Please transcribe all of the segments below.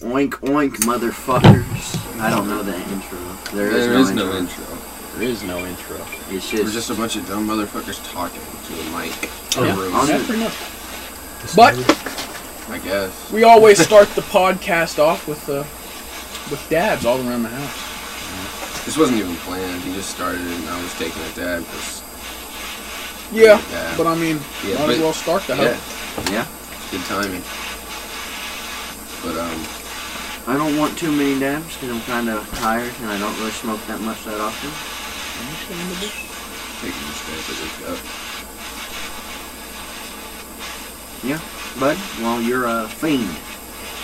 Oink oink, motherfuckers. I don't know the intro. There is, There no, is intro. no intro. There is no intro. It's just, We're just, just a bunch of dumb motherfuckers talking to the mic. Oh, yeah. Or room, On Yeah, the- pretty much. But I guess. we always start the podcast off with uh, with dabs all around the house. This wasn't even planned. He just started and I was taking a dab because Yeah, Yeah. but I mean, Yeah, might as well start the yeah, house. yeah. good timing. But um, I don't want too many dabs because I'm kind of tired and I don't really smoke that much that often. taking a stab at this up. Bud, well, you're a fiend.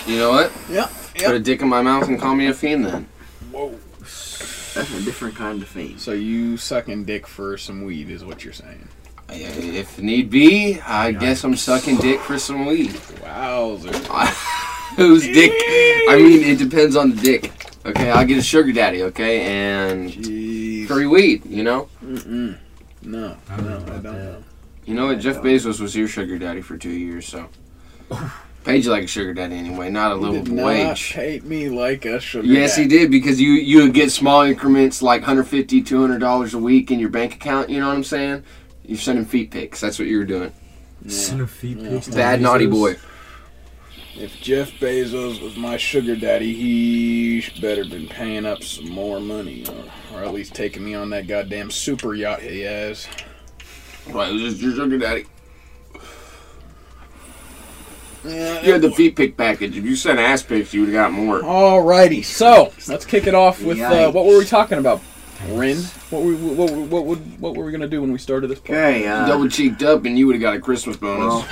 You know what? Yeah, Put a dick in my mouth and call me a fiend then. Whoa. That's a different kind of fiend. So you sucking dick for some weed is what you're saying? If need be, I guess I'm sucking dick for some weed. Wowzer. Whose dick? I mean, it depends on the dick. Okay, I'll get a sugar daddy. Okay, and Jeez. free weed. You know. Mm-mm. No, I don't no, know I don't know. You know what? Jeff Bezos was your sugar daddy for two years, so paid you like a sugar daddy anyway, not a He did livable not wage. pay me like a sugar Yes, he did because you you would get small increments like 150 200 dollars a week in your bank account. You know what I'm saying? You're sending feet pics. That's what you were doing. Yeah. Center feet pics to Bad naughty Bezos. boy. If Jeff Bezos was my sugar daddy, he sh- better been paying up some more money, or, or at least taking me on that goddamn super yacht he has. Right, it was just your sugar daddy. Yeah, You had the feet pic package. If you sent ass pics, you would have got more. Alrighty, so let's kick it off with uh, what were we talking about? Rin, what were we, what, what, what, would- what were we gonna do when we started this? podcast? Okay, uh, Double cheeked up, and you would have got a Christmas bonus.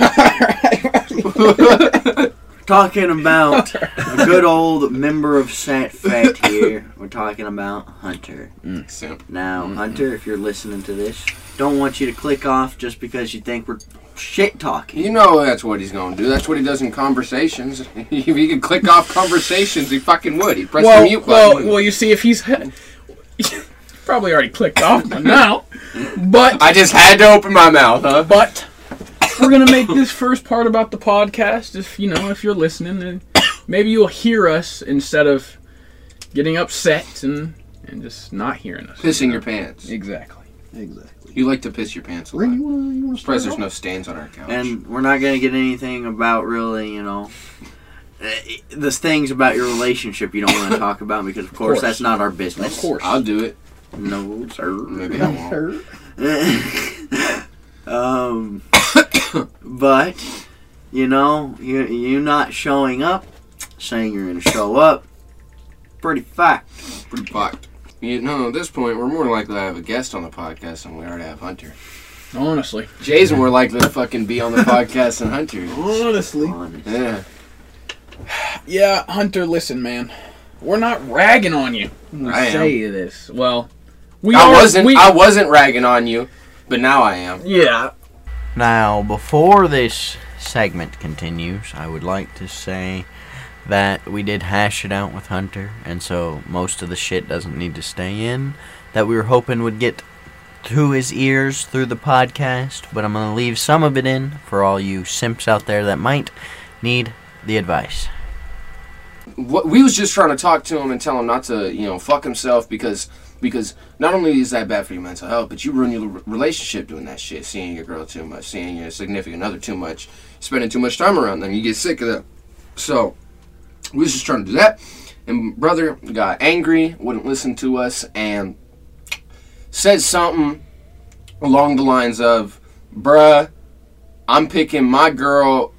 well, talking about a good old member of Sat Fat here. We're talking about Hunter. Mm. Simp. Now, mm-hmm. Hunter, if you're listening to this, don't want you to click off just because you think we're shit talking. You know that's what he's going to do. That's what he does in conversations. if he could click off conversations, he fucking would. He'd press well, the mute well, button. well, you see, if he's probably already clicked off by now, but I just had to open my mouth, huh? but we're gonna make this first part about the podcast. If you know, if you're listening, then maybe you'll hear us instead of getting upset and and just not hearing us. Pissing your pants. Exactly. Exactly. You like to piss your pants a lot. You wanna, you wanna Surprised there's off? no stains on our couch. And we're not gonna get anything about really, you know, eh, the things about your relationship you don't want to talk about because, of course, course. that's not our business. Of course. I'll do it. No, sir. Maybe I won't. um, but you know, you you not showing up, saying you're gonna show up, pretty fact. Pretty fucked. You know, at this point, we're more likely to have a guest on the podcast than we are to have Hunter. Honestly. Jay's more likely to fucking be on the podcast than Hunter. is. Honestly. Honest. Yeah. Yeah, Hunter. Listen, man. We're not ragging on you when we I am. say this. Well, we I are- wasn't. we- I wasn't ragging on you, but now I am. yeah. Now, before this segment continues, I would like to say that we did hash it out with Hunter, and so most of the shit doesn't need to stay in. That we were hoping would get to his ears through the podcast, but I'm going to leave some of it in for all you simps out there that might need the advice. We was just trying to talk to him and tell him not to, you know, fuck himself because because not only is that bad for your mental health, but you ruin your relationship doing that shit, seeing your girl too much, seeing your significant other too much, spending too much time around them. You get sick of that. So we was just trying to do that, and brother got angry, wouldn't listen to us, and said something along the lines of, "Bruh, I'm picking my girl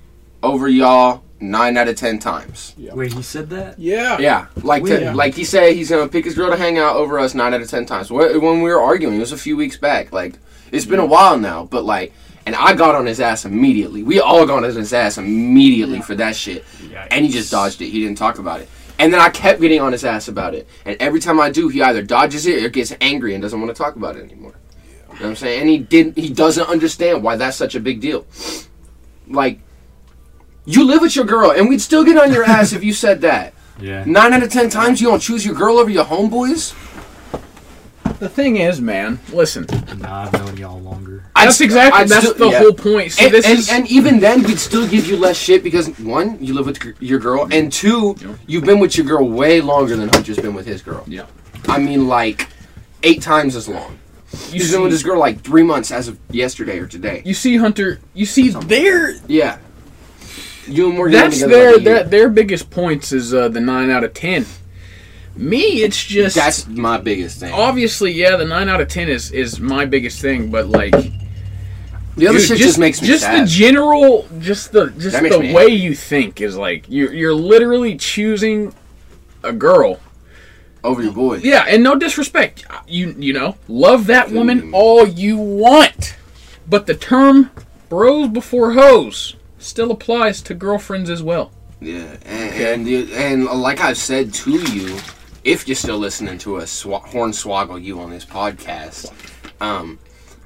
over y'all nine out of ten times." Wait, he said that? Yeah. Yeah, like to, Yeah. like he said, he's gonna pick his girl to hang out over us nine out of ten times. When we were arguing, it was a few weeks back. Like it's been a while now, but like, and I got on his ass immediately. We all got on his ass immediately for that shit, and he just dodged it. He didn't talk about it. And then I kept getting on his ass about it. And every time I do, he either dodges it or gets angry and doesn't want to talk about it anymore. You know what I'm saying? And he didn't. He doesn't understand why that's such a big deal. Like, you live with your girl, and we'd still get on your ass if you said that. Yeah. Nine out of ten times you don't choose your girl over your homeboys. The thing is, man, listen. Nah, I've known y'all longer. I'd That's exactly I'd that's still- the yeah. whole point. See, and, this and, is and even then, we'd still give you less shit because one, you live with your girl, and two, Yeah. you've been with your girl way longer than Hunter's been with his girl. Yeah. I mean, like eight times as long. you He's been with see, his girl like three months as of yesterday or today. you see Hunter. You see their Yeah. You and Morgan. that's their like their their biggest points is uh, the nine out of ten. Me, it's just That's my biggest thing. obviously yeah. The nine out of ten is is my biggest thing, but like The other dude, shit just, makes me just sad. the general just the just the way you think is like you're you're literally choosing a girl over your boy. Yeah, and no disrespect. You you know, love that woman Mm. all you want. But the term bros before hoes still applies to girlfriends as well. Yeah, and and, and like I've said to you, if you're still listening to us swa- hornswoggle you on this podcast, um,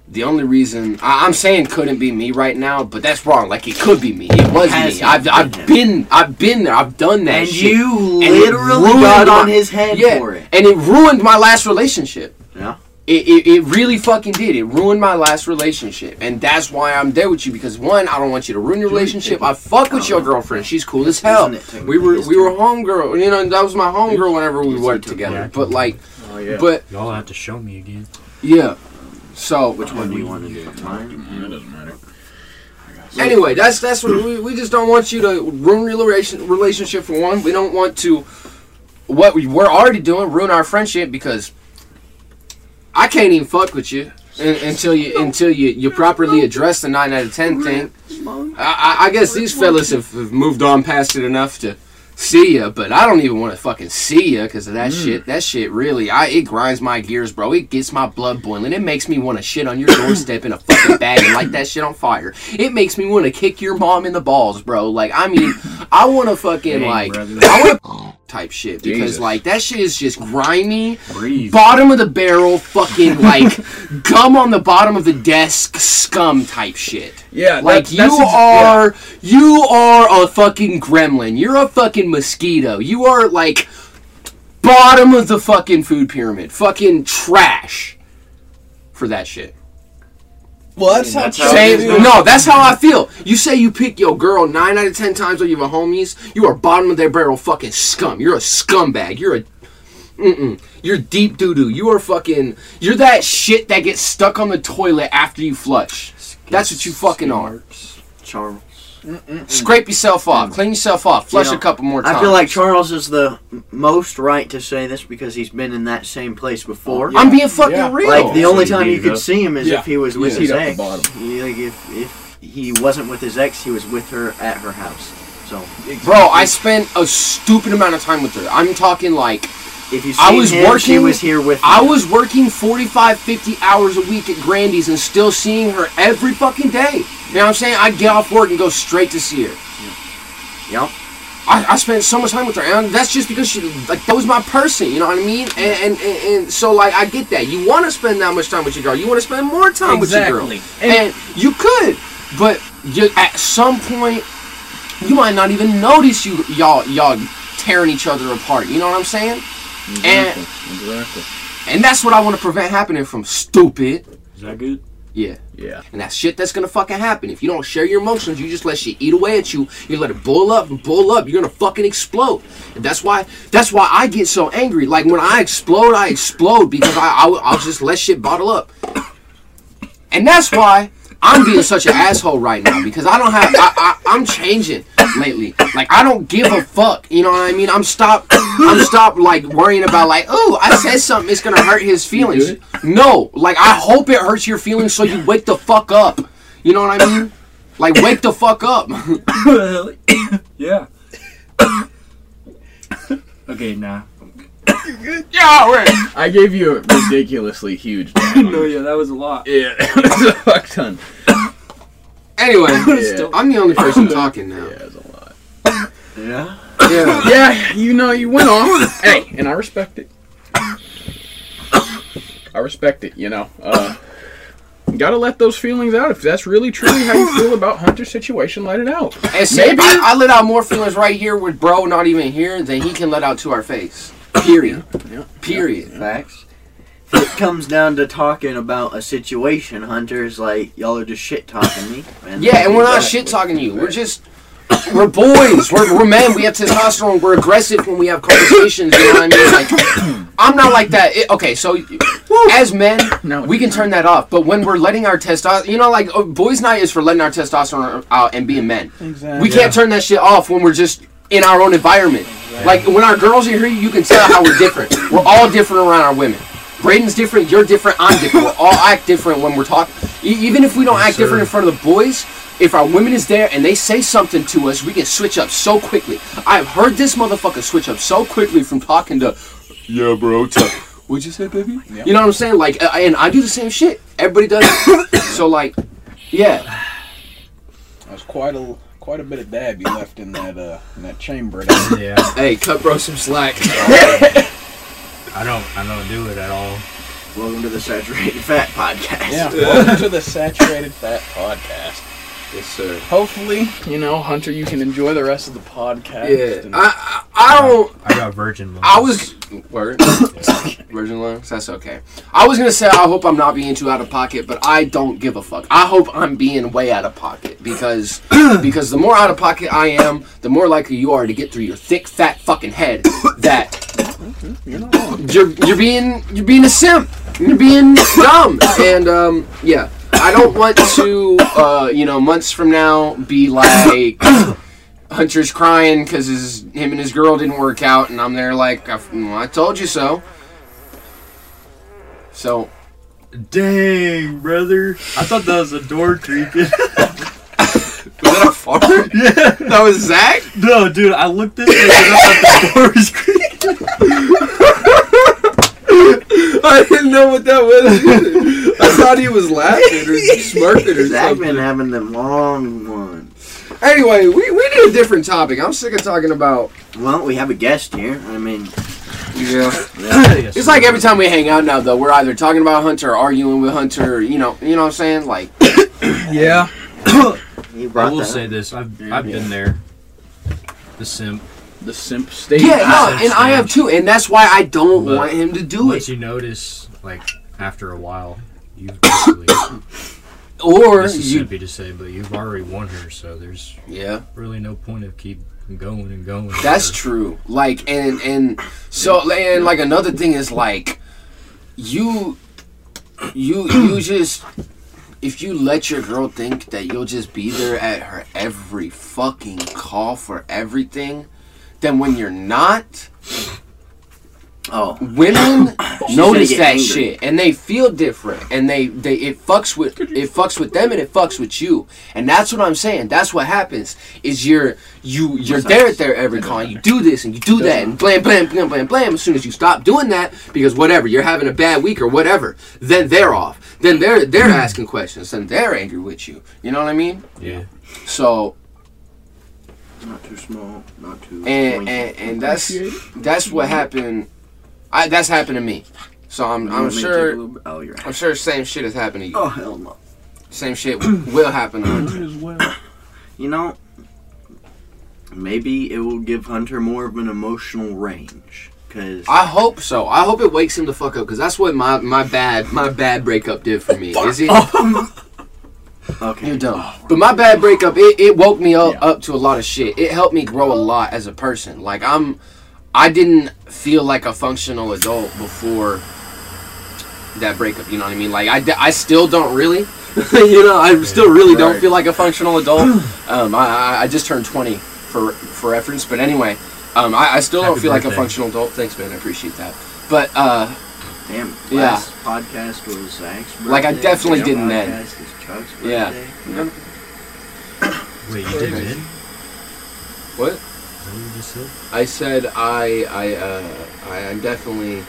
the only reason I, I'm saying couldn't be me right now, but that's wrong. Like it could be me. It was Has me. I've been I've him. been I've been there. I've done that. And shit. you And literally ruined got my- on his head yeah, for it. and it ruined my last relationship. Yeah. It, it, it really fucking did. It ruined my last relationship. And that's why I'm there with you because one, I don't want you to ruin your relationship. I fuck with your girlfriend. She's cool as hell. It We were we were homegirl. You know, that was my homegirl whenever we Yes, worked together. that. But like Oh yeah. but Y'all have to show me again. yeah. So Which one do you want to do? Mine? that doesn't matter. anyway, that's that's what we, we just don't want you to ruin your relation, relationship for one. We don't want to what we, we're already doing ruin our friendship because I can't even fuck with you until you until you you properly address the nine out of ten thing. I, I, I guess these fellas have, have moved on past it enough to see ya, but I don't even want to fucking see ya because of that mm. shit. That shit really, I it grinds my gears, bro. It gets my blood boiling. It makes me want to shit on your doorstep in a fucking bag and light that shit on fire. It makes me want to kick your mom in the balls, bro. Like I mean, I want to fucking Dang, like brother. I want type shit because Jesus. like that shit is just grimy Breathe. bottom of the barrel, fucking like gum on the bottom of the desk, scum type shit. Yeah, Like that- you that's ex- are, you are a fucking gremlin. You're a fucking mosquito. You are like bottom of the fucking food pyramid. Fucking trash for that shit. Well, that's That's how how Say, no, that's how I feel. You say you pick your girl nine out of ten times when you have a homies, you are bottom of their barrel fucking scum. You're a scumbag. You're a mm-mm. You're deep doo doo. You are fucking. You're that shit that gets stuck on the toilet after you flush. That's what you fucking are. Charles. Scrape yourself off. Mm. Clean yourself off. Flush You know, a couple more times. I feel like Charles is the most right to say this because he's been in that same place before. I'm being fucking Yeah. real. Like the only So time you you could know. see him is Yeah. if he was with Yeah. his Heat up the ex. He- like if if he wasn't with his ex, he was with her at her house. So Bro, I spent a stupid amount of time with her. I'm talking like if you see I was him, she working- was here with. I was working 45, 50 hours a week at Grandy's and still seeing her every fucking day. You know what I'm saying? I'd get off work and go straight to see her. Yep. I, I spent so much time with her, and that's just because she like that was my person. You know what I mean? And and, and, and so like I get that. You want to spend that much time with your girl. You want to spend more time with your girl, Exactly. and, you could, but you, at some point you might not even notice you y'all y'all tearing each other apart. You know what I'm saying? And Exactly. and that's what I want to prevent happening from stupid. Is that good? Yeah. Yeah. And that shit that's gonna fucking happen. If you don't share your emotions, you just let shit eat away at you. You let it boil up and boil up. You're gonna fucking explode. And that's why that's why I get so angry. Like when I explode, I explode because I I'll, I'll just let shit bottle up. And that's why I'm being such an asshole right now because I don't have I, I I'm changing lately. Like I don't give a fuck. You know what I mean? I'm stop I'm stop like worrying about like oh I said something it's gonna hurt his feelings. No, like I hope it hurts your feelings so you wake the fuck up. You know what I mean? Like wake the fuck up. yeah. okay, nah. yeah, right. I gave you a ridiculously huge. down. No, yeah, that was a lot. yeah, it's a fuck ton. Anyway, Yeah. I'm the only person talking now. Yeah, it's a lot. Yeah. Yeah. Yeah, you know, you went off. hey, and I respect it. I respect it. You know, uh, you gotta let those feelings out. If that's really truly how you feel about Hunter's situation, let it out. And see, Maybe- I, I let out more feelings right here with bro not even here than he can let out to our face. Period. Yeah. Period. Facts. it comes down to talking about a situation, Hunter's like, y'all are just shit talking me. Yeah, and we're not shit talking you. We're just we're boys. We're, we're men. We have testosterone. We're aggressive when we have conversations. You know what I mean? Like, I'm not like that. It- okay, so as men, No, we can turn that off. But when we're letting our testosterone, you know, like uh, boys' night is for letting our testosterone out and being men. Exactly. We can't turn that shit off when we're just in our own environment. Like when our girls are here, you can tell how we're different. We're all different around our women. Braden's different. You're different. I'm different. We're all act different when we're talking. E- even if we don't Yes, act different in front of the boys, if our women is there and they say something to us, we can switch up so quickly. I've heard this motherfucker switch up so quickly from talking to, yeah, bro. To, What'd you say, baby? Yeah. You know what I'm saying? Like, uh, and I do the same shit. Everybody does. so like, yeah. That's quite a quite a bit of dab you left in that uh in that chamber. There. Yeah, Hey, cut bro some slack. I don't, I don't do it at all. Welcome to the Saturated Fat Podcast. Yeah. Welcome to the Saturated Fat Podcast. Yes, sir. Hopefully, you know, Hunter, you can enjoy the rest of the podcast. Yeah, and- I, I, I don't. I got virgin. I was word virgin lungs. That's okay. I was gonna say I hope I'm not being too out of pocket, but I don't give a fuck. I hope I'm being way out of pocket because because the more out of pocket I am, the more likely you are to get through your thick, fat fucking head that you're not you're you're being you're being a simp. You're being dumb. And um, yeah, I don't want to uh, you know months from now be like Hunter's crying because his him and his girl didn't work out, and I'm there like I, well, I told you so. So Dang, brother! I thought that was a door creaking. was that a fart? yeah. that was Zach. No, dude, I looked this way and I thought the door was creaking. I didn't know what that was. I thought he was laughing or smirking or something. Zach something. been having them long ones. Anyway, we, we need a different topic. I'm sick of talking about. Well, we have a guest here. I mean, Yeah. yeah. It's like every time we hang out now, though, we're either talking about Hunter or arguing with Hunter. or, You know, you know what I'm saying? Like, Yeah. I will that say this: I've I've been there. The simp. The simp state. yeah, no, sense, and I man. have too, and that's why I don't But want him to do Once it. you notice, like after a while, you've basically. Or this is you, simpy to say, but you've already won her, so there's yeah, really no point of keep going and going. that's Or- true. Like, and and so, and like another thing is like, you, you, you just. If you let your girl think that you'll just be there at her every fucking call for everything, then when you're not, Oh, women notice that angry. shit and they feel different and they they it fucks with it fucks with them and it fucks with you. And that's what I'm saying. That's what happens is you're you you're there at their every call you do this and you do that and blam blam blam blam blam as soon as you stop doing that because whatever you're having a bad week or whatever then they're off. Then they're they're asking questions and they're angry with you. You know what I mean? Yeah. so not too small, not too. and and, and that's that's what happened I that's happened to me so I'm You I'm want me to take a sure? Oh, you're. I'm sure same shit has happened to you. Oh hell no. Same shit will happen to Hunter. as well. You know, maybe it will give Hunter more of an emotional range. Cause I hope so. I hope it wakes him the fuck up because that's what my, my bad my bad breakup did for me. Is it? okay, You're dumb. But my bad breakup it, it woke me up Yeah. up to a lot of shit. It helped me grow a lot as a person. Like I'm I didn't feel like a functional adult before that breakup. You know what I mean? Like I, I still don't really. you know, I still really don't feel like a functional adult. Um, I, I I just turned 20 for for reference. But anyway, um, I, I still don't Happy feel like a functional adult. Thanks, man. I appreciate that. But uh, Damn. Yeah. Podcast was Zach's. Like, I definitely This didn't then. Podcast is Chuck's Yeah. birthday. Wait, you did good? what? Is what said? I said I I uh, I am definitely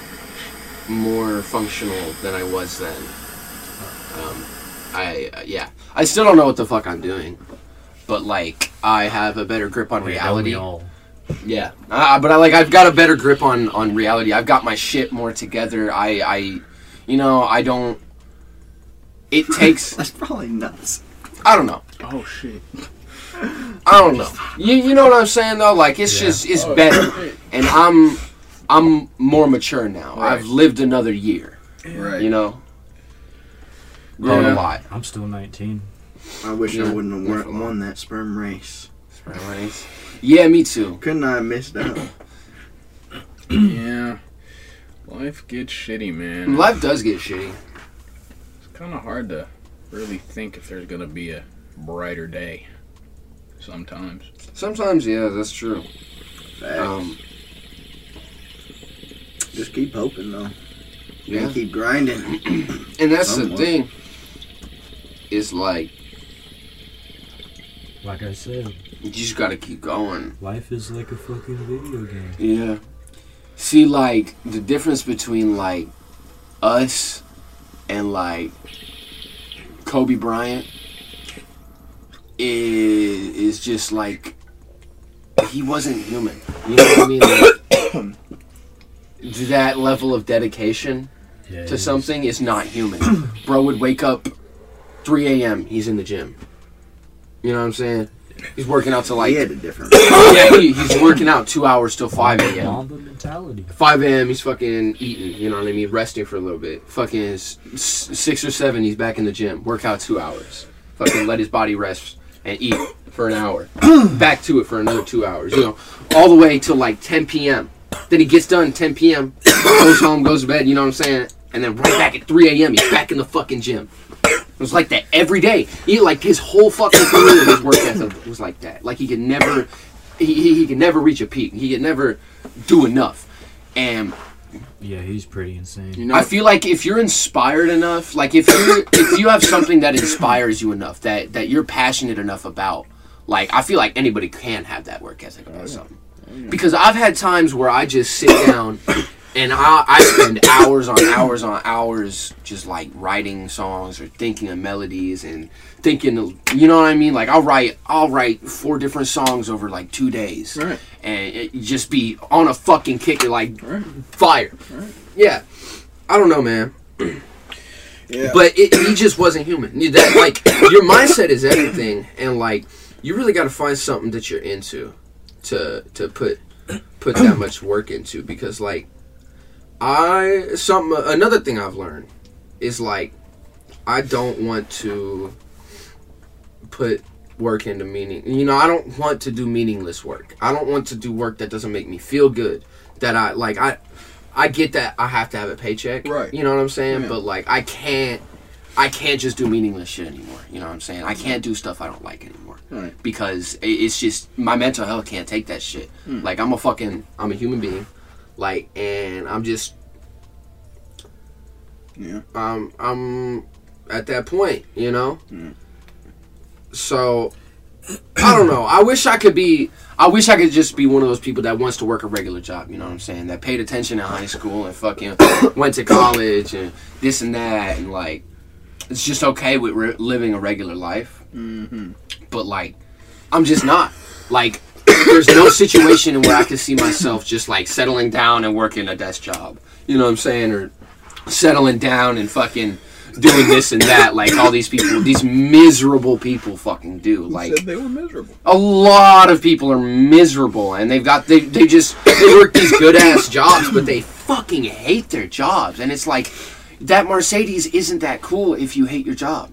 more functional than I was then. Um, I uh, yeah. I still don't know what the fuck I'm doing, but like I have a better grip on Wait, reality. we? Yeah, uh, but I like I've got a better grip on on reality. I've got my shit more together. I I, you know, I don't. It takes That's probably nuts. I don't know. Oh shit. I don't know. You you know what I'm saying though? Like it's Yeah. just it's Oh, better. shit. and I'm I'm more mature now. Right. I've lived another year. Right. You know, grown Yeah. a lot. I'm still 19. I wish Yeah. I wouldn't have That's a won, lot. won that sperm race. Yeah, me too. Couldn't I have missed out? yeah. Life gets shitty, man. Life does get shitty. It's kind of hard to really think if there's gonna be a brighter day. Sometimes. Sometimes, yeah, that's true. Um, Just keep hoping though. yeah. Keep grinding. And that's the thing. It's like Like I said, you just gotta keep going. life is like a fucking video game. Yeah. See, like the difference between like us and like Kobe Bryant is is just like he wasn't human. You know what I mean? Like, that level of dedication Yeah, to something is not human. Bro would wake up 3 a.m. He's in the gym. You know what I'm saying? He's working out till like he had a different. yeah, he, he's working out two hours till 5 a.m. Mamba mentality. 5 a.m. he's fucking eating, you know what I mean? Resting for a little bit. Fucking s- s- 6 or 7, he's back in the gym. Work out two hours. Fucking let his body rest and eat for an hour. back to it for another two hours, you know, all the way till like 10 p.m. Then he gets done 10 p.m., goes home, goes to bed, you know what I'm saying? And then right back at 3 a.m., he's back in the fucking gym. It was like that every day. He like his whole fucking career, his work ethic was like that. Like he could never, he, he, he could never reach a peak. He could never do enough. And Yeah, he's pretty insane. You know, I feel like if you're inspired enough, like if you if you have something that inspires you enough, that that you're passionate enough about, like I feel like anybody can have that work ethic about oh, something. Because I've had times where I just sit down and I, I spend hours on hours on hours just like writing songs or thinking of melodies and thinking of, you know what I mean? Like I'll write I'll write four different songs over like two days Right. and it just be on a fucking kick like Right. fire. Yeah. I don't know, man. Yeah. But it, he just wasn't human. That like your mindset is everything, and like you really got to find something that you're into to to put put that much work into because like I something another thing I've learned is like I don't want to put work into meaning. You know, I don't want to do meaningless work. I don't want to do work that doesn't make me feel good. That I like I I get that I have to have a paycheck. Right. You know what I'm saying? Yeah. But like I can't I can't just do meaningless shit anymore. You know what I'm saying? I can't do stuff I don't like anymore. Right. Because it's just my mental health can't take that shit. Hmm. Like I'm a fucking I'm a human being. Like and I'm just Yeah. um I'm at that point, you know? Mm. So I don't know. I wish I could be I wish I could just be one of those people that wants to work a regular job, you know what I'm saying? That paid attention in high school and fucking went to college and this and that and like it's just okay with re- living a regular life, Mm-hmm. but like I'm just not. Like there's no situation where I can see myself just like settling down and working a desk job. You know what I'm saying? Or settling down and fucking doing this and that like all these people these miserable people fucking do like said they were miserable. a lot of people are miserable and they've got they, they just they work these good ass jobs but they fucking hate their jobs and it's like that mercedes isn't that cool if you hate your job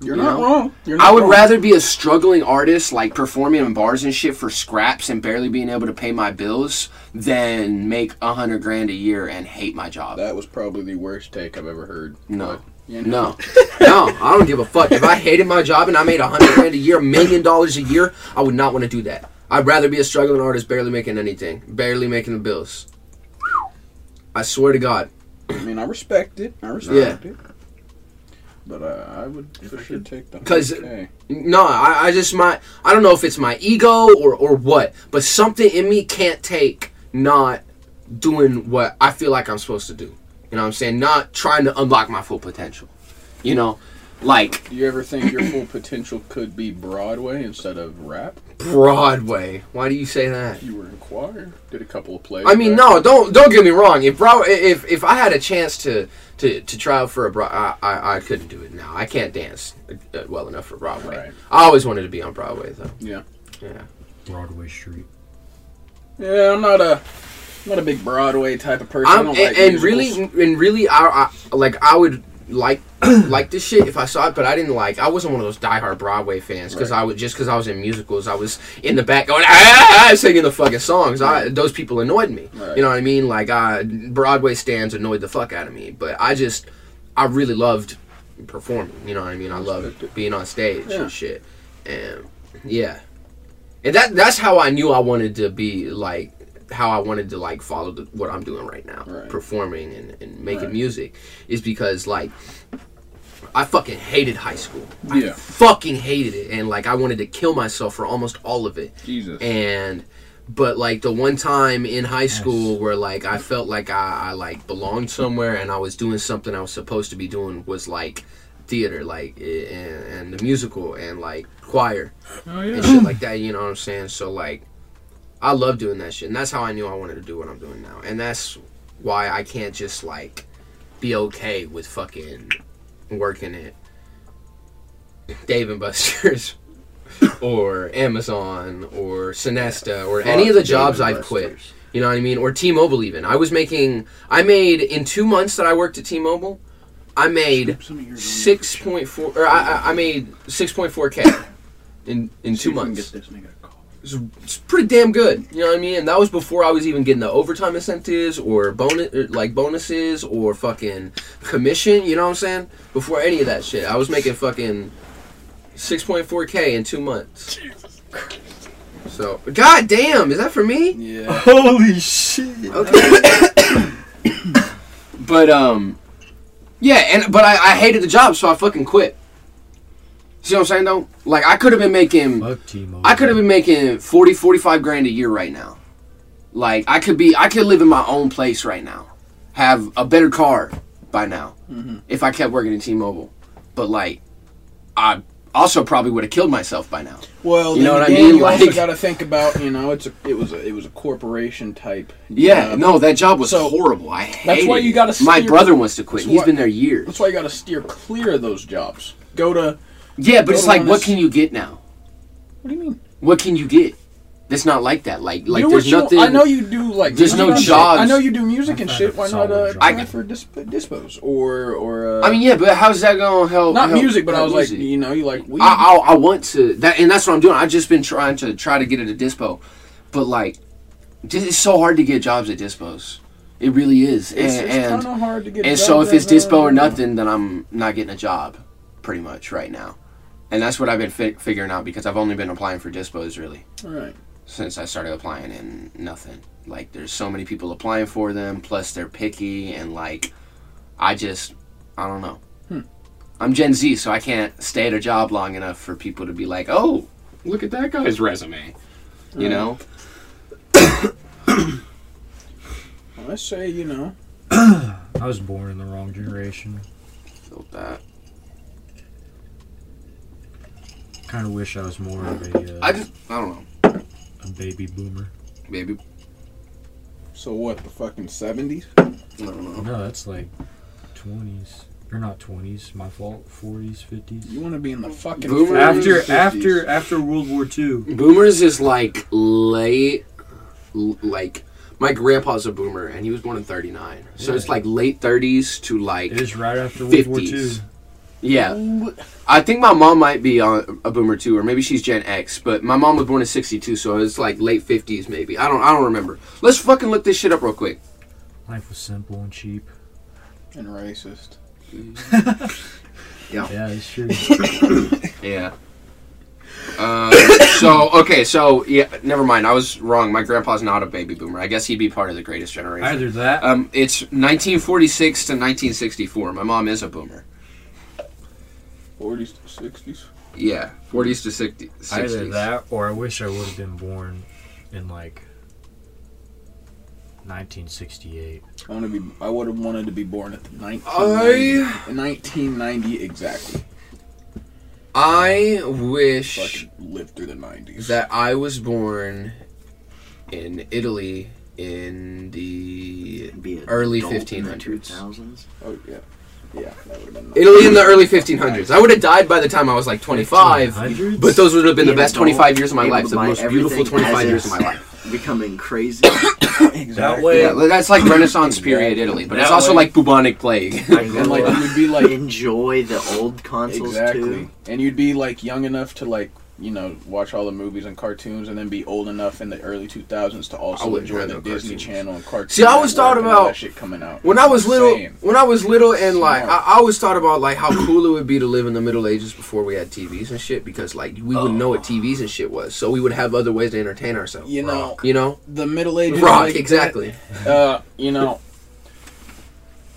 You're You not know? wrong. You're not I would wrong. rather be a struggling artist, like performing in bars and shit for scraps and barely being able to pay my bills, than make a hundred grand a year and hate my job. That was probably the worst take I've ever heard. No. You know? No, no, I don't give a fuck. If I hated my job and I made a hundred grand a year, a million dollars a year, I would not want to do that. I'd rather be a struggling artist, barely making anything, barely making the bills. I swear to God. I mean, I respect it. I respect it. But uh, I would for sure take the 'Cause- 100K. No, I, I just my I don't know if it's my ego or or what, but something in me can't take not doing what I feel like I'm supposed to do. You know what I'm saying? Not trying to unlock my full potential. You know, like Do you ever think your full potential could be Broadway instead of rap? Broadway. Why do you say that? You were in choir, did a couple of plays. I mean, back no, don't don't get me wrong. If Broadway, if if I had a chance to to to try out for a Broad, I, I I couldn't do it now. I can't dance uh, well enough for Broadway. Right. I always wanted to be on Broadway though. Yeah. Yeah. Broadway Street. Yeah, I'm not a I'm not a big Broadway type of person. I I'm, don't and, like and really, and really, I, I like I would like like this shit if I saw it, but I didn't like. I wasn't one of those diehard Broadway fans because I would just because I was in musicals, I was in the back going ah, singing the fucking songs. I, those people annoyed me. Right. You know what I mean? Like uh, Broadway stands annoyed the fuck out of me, but I just I really loved performing. You know what I mean? I loved being on stage Yeah. and shit, and yeah, and that that's how I knew I wanted to be like how I wanted to like follow the, what I'm doing right now, Right. performing and, and making Right. music, is because like I fucking hated high school. I Yeah. fucking hated it, and like I wanted to kill myself for almost all of it. Jesus. And but like the one time in high school where like I felt like I, I like belonged somewhere and I was doing something I was supposed to be doing was like theater, like and, and the musical and like choir oh and shit like that. You know what I'm saying? So like, I love doing that shit, and that's how I knew I wanted to do what I'm doing now, and that's why I can't just like be okay with fucking working at Dave and Buster's or Amazon or Sinesta or any of the jobs I've quit. You know what I mean? Or T-Mobile even. I was making I made in 2 months that I worked at T-Mobile, I made 6.4 or I I- I made 6.4k in in 2 months. It's, it's pretty damn good. You know what I mean? And that was before I was even getting the overtime incentives or bonus, or, like bonuses or fucking commission. You know what I'm saying? Before any of that shit, I was making fucking 6.4k in two months. So, god damn, is that for me? Yeah. Holy shit. Okay. but um, yeah, and but I, I hated the job, so I fucking quit. See what I'm saying though? Like I could have been making. I could have been making 40, 45 grand a year right now. Like I could be, I could live in my own place right now, have a better car by now, mm-hmm. if I kept working at T-Mobile. But like, I also probably would have killed myself by now. Well, You know then what I again, mean? You also got to think about, you know, it's a, it was a, it was a corporation type. Yeah, job. no, that job was So, horrible. I hated why you gotta My brother wants to quit. that's He's why- been there years. That's why you got to steer clear of those jobs. Go to. Yeah, but it's like, what can you get now? What do you mean? What can you get? That's not like that. Like, like Do there's what you- nothing. I know you do like. There's no music and shit. jobs. I know you do music I and shit. a Why not solid uh, job. try I- for disp- dispos or or? Uh, I mean, yeah, but how's that gonna help? not help- music, but I help was like, music? you know, you like weed. I, I, I want to that, and that's what I'm doing. I've just been trying to try to get it at Dispo, but like, just, it's so hard to get jobs at Dispos. It really is, it's and it's and, kind of hard to get. and a so job if it's that, Dispo or uh, nothing, then I'm not getting a job, pretty much right now, and that's what I've been fi- figuring out because I've only been applying for Dispos really Right. since I started applying and nothing. Like, there's so many people applying for them, plus they're picky, and like, I just, I don't know. Hmm. I'm Gen Z, so I can't stay at a job long enough for people to be like, oh, look at that guy's resume. You Right. know? Well, I say, you know, I was born in the wrong generation. Felt that. Kind of wish I was more of a, uh, I just, I don't know. a baby boomer. Baby. so what? The fucking seventies? I don't know. No, that's like 20s. You're not 20s. My fault. 40s, 50s. You want to be in the fucking Boomer? 40s, After 50s. after after World War II. Boomers is like late, l- like, my grandpa's a boomer, and he was born in 39. So Yeah. it's like late 30s to like It is right after World War II. 50s. Yeah, I think my mom might be on a boomer too, or maybe she's Gen X. But my mom was born in '62, so it's like late '50s, maybe. I don't, I don't remember. Let's fucking look this shit up real quick. Life was simple and cheap. and racist. Yeah, Yeah, it's true. Yeah. Uh, so okay, so yeah, never mind. I was wrong. My grandpa's not a baby boomer. I guess he'd be part of the greatest generation. Either that. Um, it's 1946 to 1964. My mom is a boomer. Forties to sixties. Yeah, 40s to 60, 60s. Either that, or I wish I would have been born in like 1968. I want to be. I would have wanted to be born at the 1990, I 1990 exactly. I wish. Fucking lived through the nineties. that I was born in Italy in the Be an Early adult 1500s. 2000s. Oh yeah, yeah, that would have been. Italy in the early 1500s. I would have died by the time I was like 25, 1500s? but those would have been the best 25 years of my life, the most beautiful 25 years of my life. becoming crazy. That way, Yeah, that's like Renaissance period Italy, but it's also way- like bubonic plague. And like you would be like enjoy the old consoles exactly, too. and you'd be like young enough to like you know watch all the movies and cartoons, and then be old enough in the early 2000s to also wouldn't enjoy the no Disney cartoons. Channel and cartoons. See, I always thought Network and all about- that shit coming out. When I was little, when I was little, and like I, Smart. I always thought about like how cool it would be to live in the Middle Ages before we had TVs and shit, because like we wouldn't know what TVs and shit was, so we would have other ways to entertain ourselves. you know You know, the Middle Ages. rock like that, exactly. Uh, you know,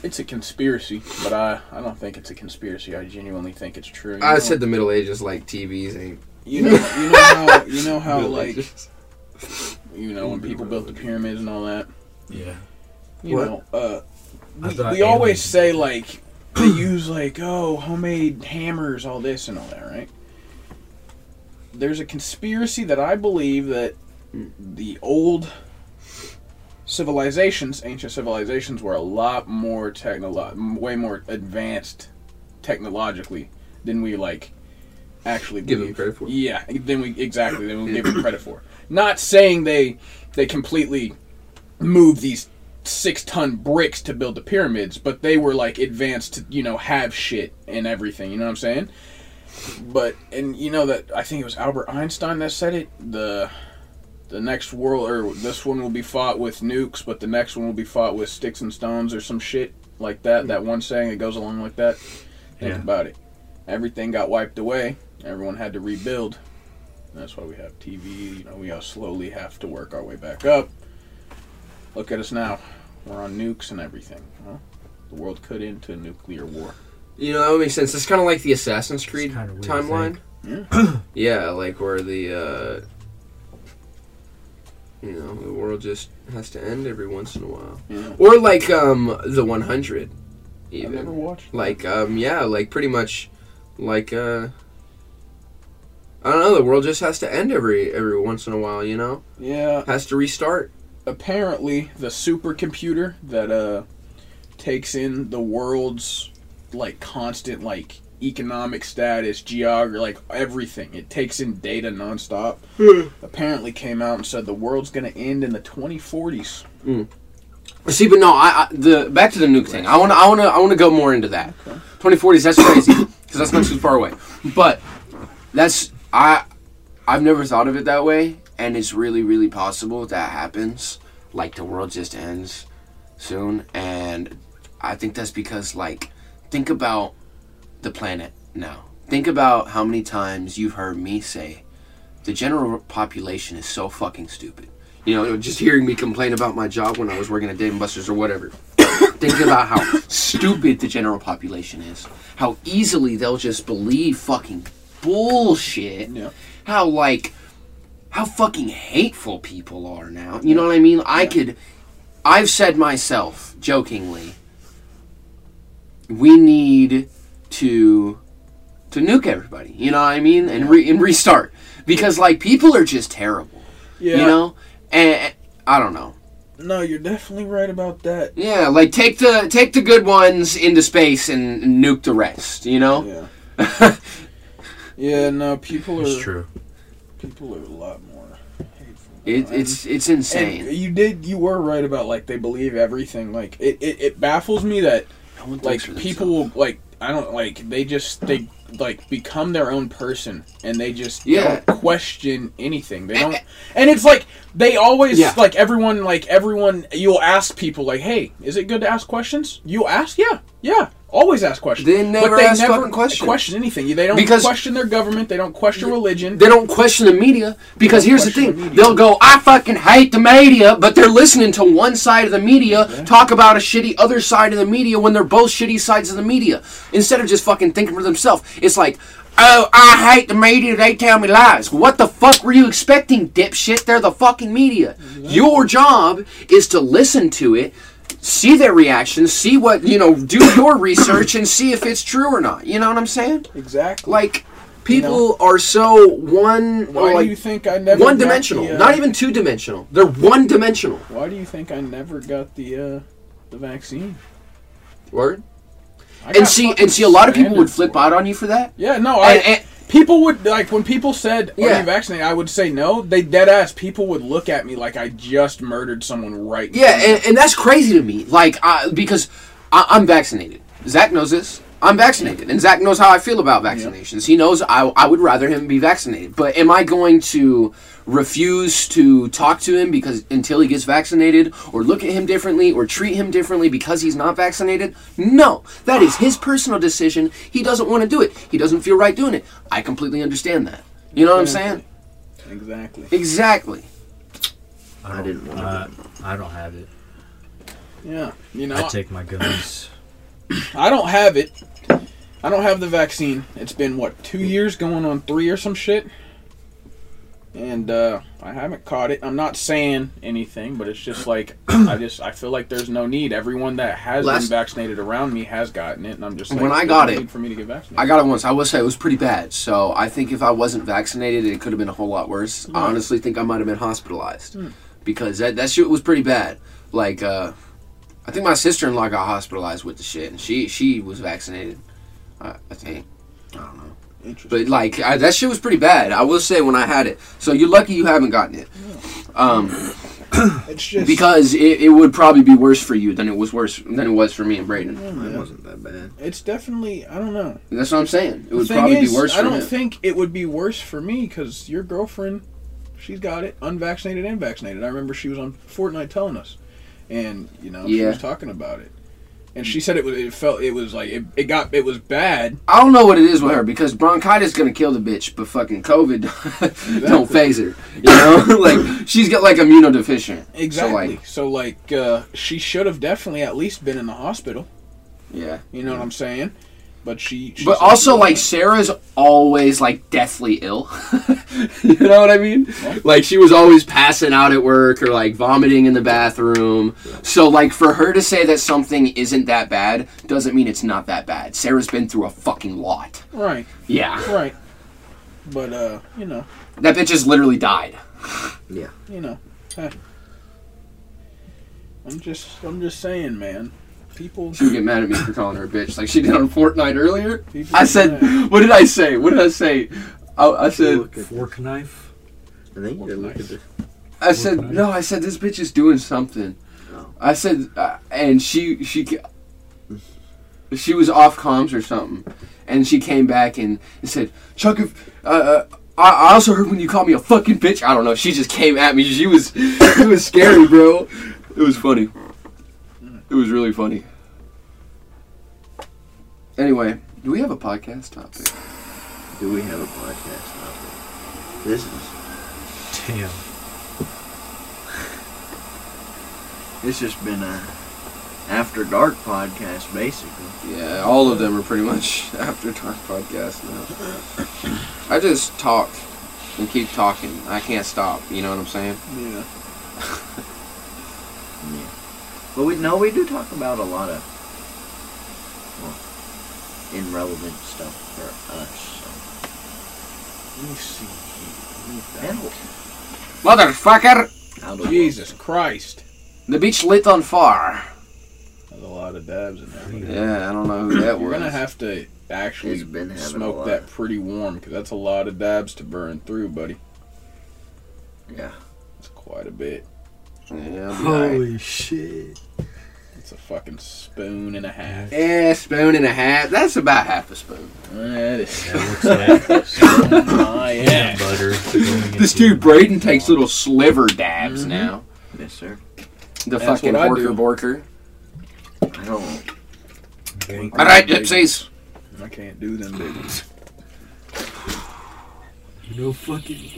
it's a conspiracy, but I I don't think it's a conspiracy. I genuinely think it's true. You I know, said the Middle Ages like TVs ain't. You know you know how you know how like you know when people built the pyramids and all that. yeah. You What? know, uh, I we, thought we always aliens- say like they use like oh homemade hammers, all this and all that, right? There's a conspiracy that I believe that the old civilizations, ancient civilizations, were a lot more technolo- way more advanced technologically than we like actually Give them credit for. Yeah, then we exactly then we give them credit for. Not saying they they completely moved these six ton bricks to build the pyramids, but they were like advanced to you know have shit and everything. You know what I'm saying? But and you know that I think it was Albert Einstein that said it. The the next world or this one will be fought with nukes, but the next one will be fought with sticks and stones or some shit like that. That hmm. one saying that goes along like that. Think Yeah. about it. Everything got wiped away. Everyone had to rebuild. That's why we have TV. You know, we all slowly have to work our way back up. Look at us now. We're on nukes and everything. Well, the world could end to a nuclear war. You know that would make sense. It's kind of like the Assassin's Creed kinda weird to timeline. Yeah. yeah, like where the uh, you know the world just has to end every once in a while, Yeah. or like um the 100. I've never Even watched. like um yeah, like pretty much like uh. I don't know. The world just has to end every every once in a while, you know. Yeah. Has to restart. Apparently, the supercomputer that uh takes in the world's like constant like economic status, geography, like everything. It takes in data nonstop. Apparently, came out and said the world's gonna end in the 2040s. See, but no, I, I the back to the nuke thing. I want to, I want to, I want to go more into that. Okay. 2040s, that's crazy because that's not too far away. But that's I, I've never thought of it that way, and it's really, really possible that happens. Like the world just ends soon, and I think that's because like think about the planet now. Think about how many times you've heard me say the general population is so fucking stupid. You know, just hearing me complain about my job when I was working at Dave and Buster's or whatever. Think about how stupid the general population is. How easily they'll just believe fucking bullshit. Yeah. How like how fucking hateful people are now. You know what I mean? I could I've said myself jokingly we need to to nuke everybody. You know what I mean? And re- and restart because like people are just terrible. Yeah. You know? And I don't know. No, you're definitely right about that. Yeah, like take the take the good ones into space and nuke the rest, you know? Yeah. Yeah. No, people are. It's true. People are a lot more hateful. It, And- it's it's And insane. you did. You were right about like they believe everything. Like it. It, it baffles me that No like people themselves. will like I don't like they just they like become their own person and they just Yeah. don't question anything. They don't, and it's like they always Yeah. like everyone like everyone. You'll ask people like, "Hey, is it good to ask questions?" You'll ask, "Yeah, yeah." Always ask questions. They never but they ask never fucking questions. question anything. They don't Because- question their government. They don't question religion. They don't question the media because here's the thing: the they'll go, "I fucking hate the media," but they're listening to one side of the media talk about a shitty other side of the media when they're both shitty sides of the media. Instead of just fucking thinking for themselves, it's like, "Oh, I hate the media. They tell me lies." What the fuck were you expecting, dipshit? They're the fucking media. Your job is to listen to it. See their reactions, see what, you know, do your research and see if it's true or not. You know what I'm saying? exactly. Like people are so one Why like do you think I never one dimensional? the, uh, not even two dimensional. They're one dimensional. Why do you think I never got the uh, the vaccine? Word. I And see, and see, a lot of people would flip out on you for that. Yeah, no, I And, and, People would like when people said, "Are Yeah. you vaccinated?" I would say no. They dead ass. People would look at me like I just murdered someone right. Yeah, and, and that's crazy to me. Like, I, because I, I'm vaccinated. Zach knows this. I'm vaccinated, and Zach knows how I feel about vaccinations. He knows I, I would rather him be vaccinated. But am I going to refuse to talk to him because until he gets vaccinated, or look at him differently, or treat him differently because he's not vaccinated? No, that is his personal decision. He doesn't want to do it. He doesn't feel right doing it. I completely understand that. You know what I'm saying? Exactly. Exactly. I didn't want to. Uh, I don't have it. Yeah. You know, I take my guns. I don't have it. I don't have the vaccine. It's been what two years, going on three or some shit, and uh, I haven't caught it. I'm not saying anything, but it's just like I just I feel like there's no need. Everyone that has Last- been vaccinated around me has gotten it, and I'm just like, When I got no it, for me to get vaccinated. I got it once. I will say it was pretty bad. So I think if I wasn't vaccinated, it could have been a whole lot worse. I honestly think I might have been hospitalized Hmm. because that that shit was pretty bad. Like, uh, I think my sister in law got hospitalized with the shit, and she she was vaccinated. I, I think. I don't know. Interesting. But like I, that shit was pretty bad. I will say when I had it. So you're lucky you haven't gotten it. Um, it's just because it, it would probably be worse for you than it was worse than it was for me and Braden. Yeah, It wasn't that bad. It's definitely I don't know. That's what I'm saying. It The would thing probably is, be worse I for don't him. think it would be worse for me because your girlfriend, she's got it, unvaccinated and vaccinated. I remember she was on Fortnite telling us, and you know she was talking about it, and she said it was it felt it was like it, it got it was bad. I don't know what it is with her because bronchitis gonna kill the bitch, but fucking COVID don't phase her. You know, like she's got like immunodeficient. Exactly. So So like, uh, she should have definitely at least been in the hospital. yeah. You know what I'm saying? But she. she But also, like. Sarah's always like deathly ill. you know what I mean? Yeah. Like she was always passing out at work or like vomiting in the bathroom. So like for her to say that something isn't that bad doesn't mean it's not that bad. Sarah's been through a fucking lot. right, Yeah. right. But uh, you know, That bitch has literally died. Yeah. You know, hey. I'm just, I'm just saying, man. People, She would get mad at me for calling her a bitch, like she did on Fortnite earlier. people I said, yeah. what did I say? What did I say? I, I said, Look at- Fork knife. I think you gotta look at this. I said, no, I said this bitch is doing something. Oh. I said, uh, and she she she was off comms or something, and she came back and, and said, Chuck, if, uh, uh, I, I also heard when you called me a fucking bitch. I don't know. She just came at me. She was it was scary, bro. It was funny. It was really funny. Anyway, do we have a podcast topic? Do we have a podcast topic? This is. Damn. It's just been a after dark podcast, basically. Yeah, all of them are pretty much after dark podcast now. I just talk and keep talking. I can't stop. You know what I'm saying? Yeah. Yeah. But we no, we do talk about a lot of well, irrelevant stuff for us. So. Let me see. So. here. And Motherfucker! out of Jesus Christ. The beach lit on fire. There's a lot of dabs in there. Yeah, I don't know who that You're gonna have to actually been smoke that pretty warm because that's a lot of dabs to burn through, buddy. Yeah. It's quite a bit. Yeah, I'll be alright. Holy shit. It's a fucking spoon and a half. Yeah, spoon and a half. That's about half a spoon. That is That looks like my peanut ass. butter. This dude Braden takes little sliver dabs Mhm. now. Yes, sir. The That's fucking what I porker borker. I don't. Okay. Alright, gypsies. I can't do them big ones. No fucking.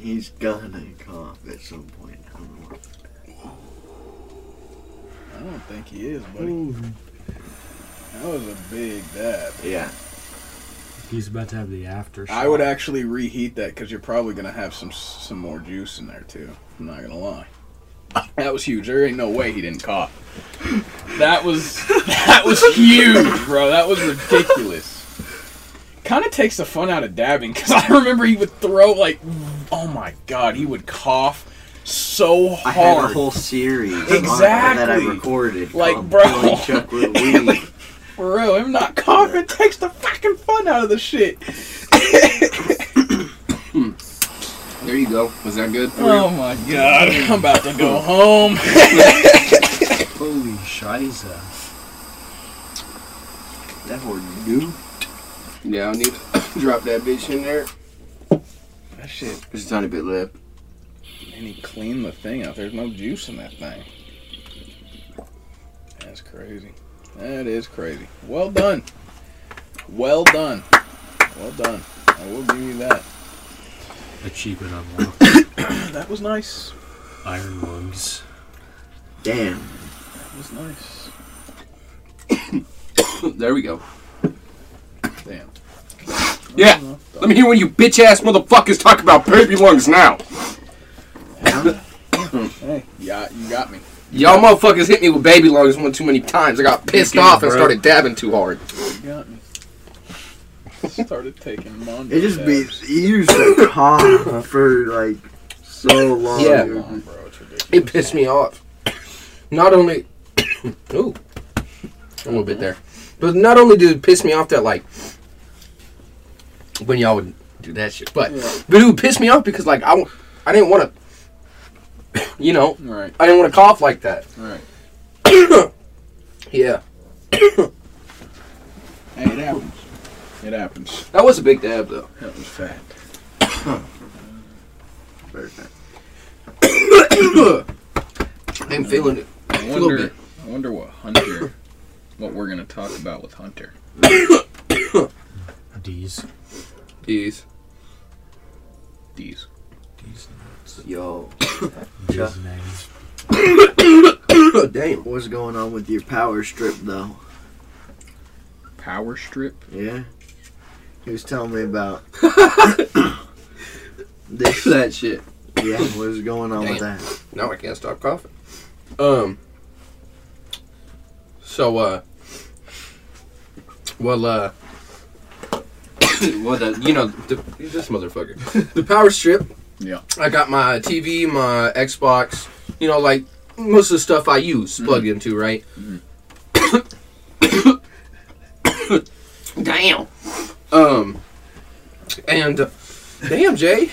He's gonna cough at some point. I don't know. I don't think he is, buddy. Holy. That was a big dab. Yeah. He's about to have the aftershock. I would actually reheat that because you're probably gonna have some some more juice in there too. I'm not gonna lie. That was huge. There ain't no way he didn't cough. That was that was huge, bro. That was ridiculous. Kind of takes the fun out of dabbing because I remember he would throw like, oh my god, he would cough so hard. I had a whole series Exactly. that I recorded. Like, bro. Chuck with weed. For real, him not coughing takes the fucking fun out of the shit. There you go. Was that good? for oh you? Oh my god, I'm about to go home. Holy shiza. that word new. Yeah, I need to drop that bitch in there. That shit. Just a tiny bit left. And he cleaned the thing out. There's no juice in that thing. That's crazy. That is crazy. Well done. Well done. Well done. I will give you that. Achievement unlocked. That was nice. Iron lungs. Damn. That was nice. there we go. Damn. Yeah. Let me hear when you bitch ass motherfuckers talk about baby lungs now. Hey, yeah, you got me. Y'all motherfuckers hit me with baby lungs one too many times. I got pissed Okay, off and bro. started dabbing too hard. You got me. Started taking Mondo It just be you used to cough for like so long. Yeah. dude. On, bro. It pissed me off. Not only, ooh, a little bit there, but not only did it piss me off that like when y'all would do that shit, but Yeah. but it would piss me off because like I, w- I didn't want to, you know, Right, I didn't want to cough like that. right. Yeah, Hey, it happens. It happens. that was a big dab though. That was fat. Very fat. I'm feeling it. I A little wonder. bit. I wonder what Hunter. What we're gonna talk about with Hunter. D's. Jeez. These. D's nuts. Yo, D's names. Damn. what's going on with your power strip though? Power strip. Yeah. He was telling me about this. that shit. Yeah, what's going on with that? Now I can't stop coughing. Um. So uh. Well uh. well the you know the, this motherfucker the power strip. Yeah. I got my TV, my Xbox. You know, like most of the stuff I use plugged into, right? Damn. Um. And uh, damn, Jay,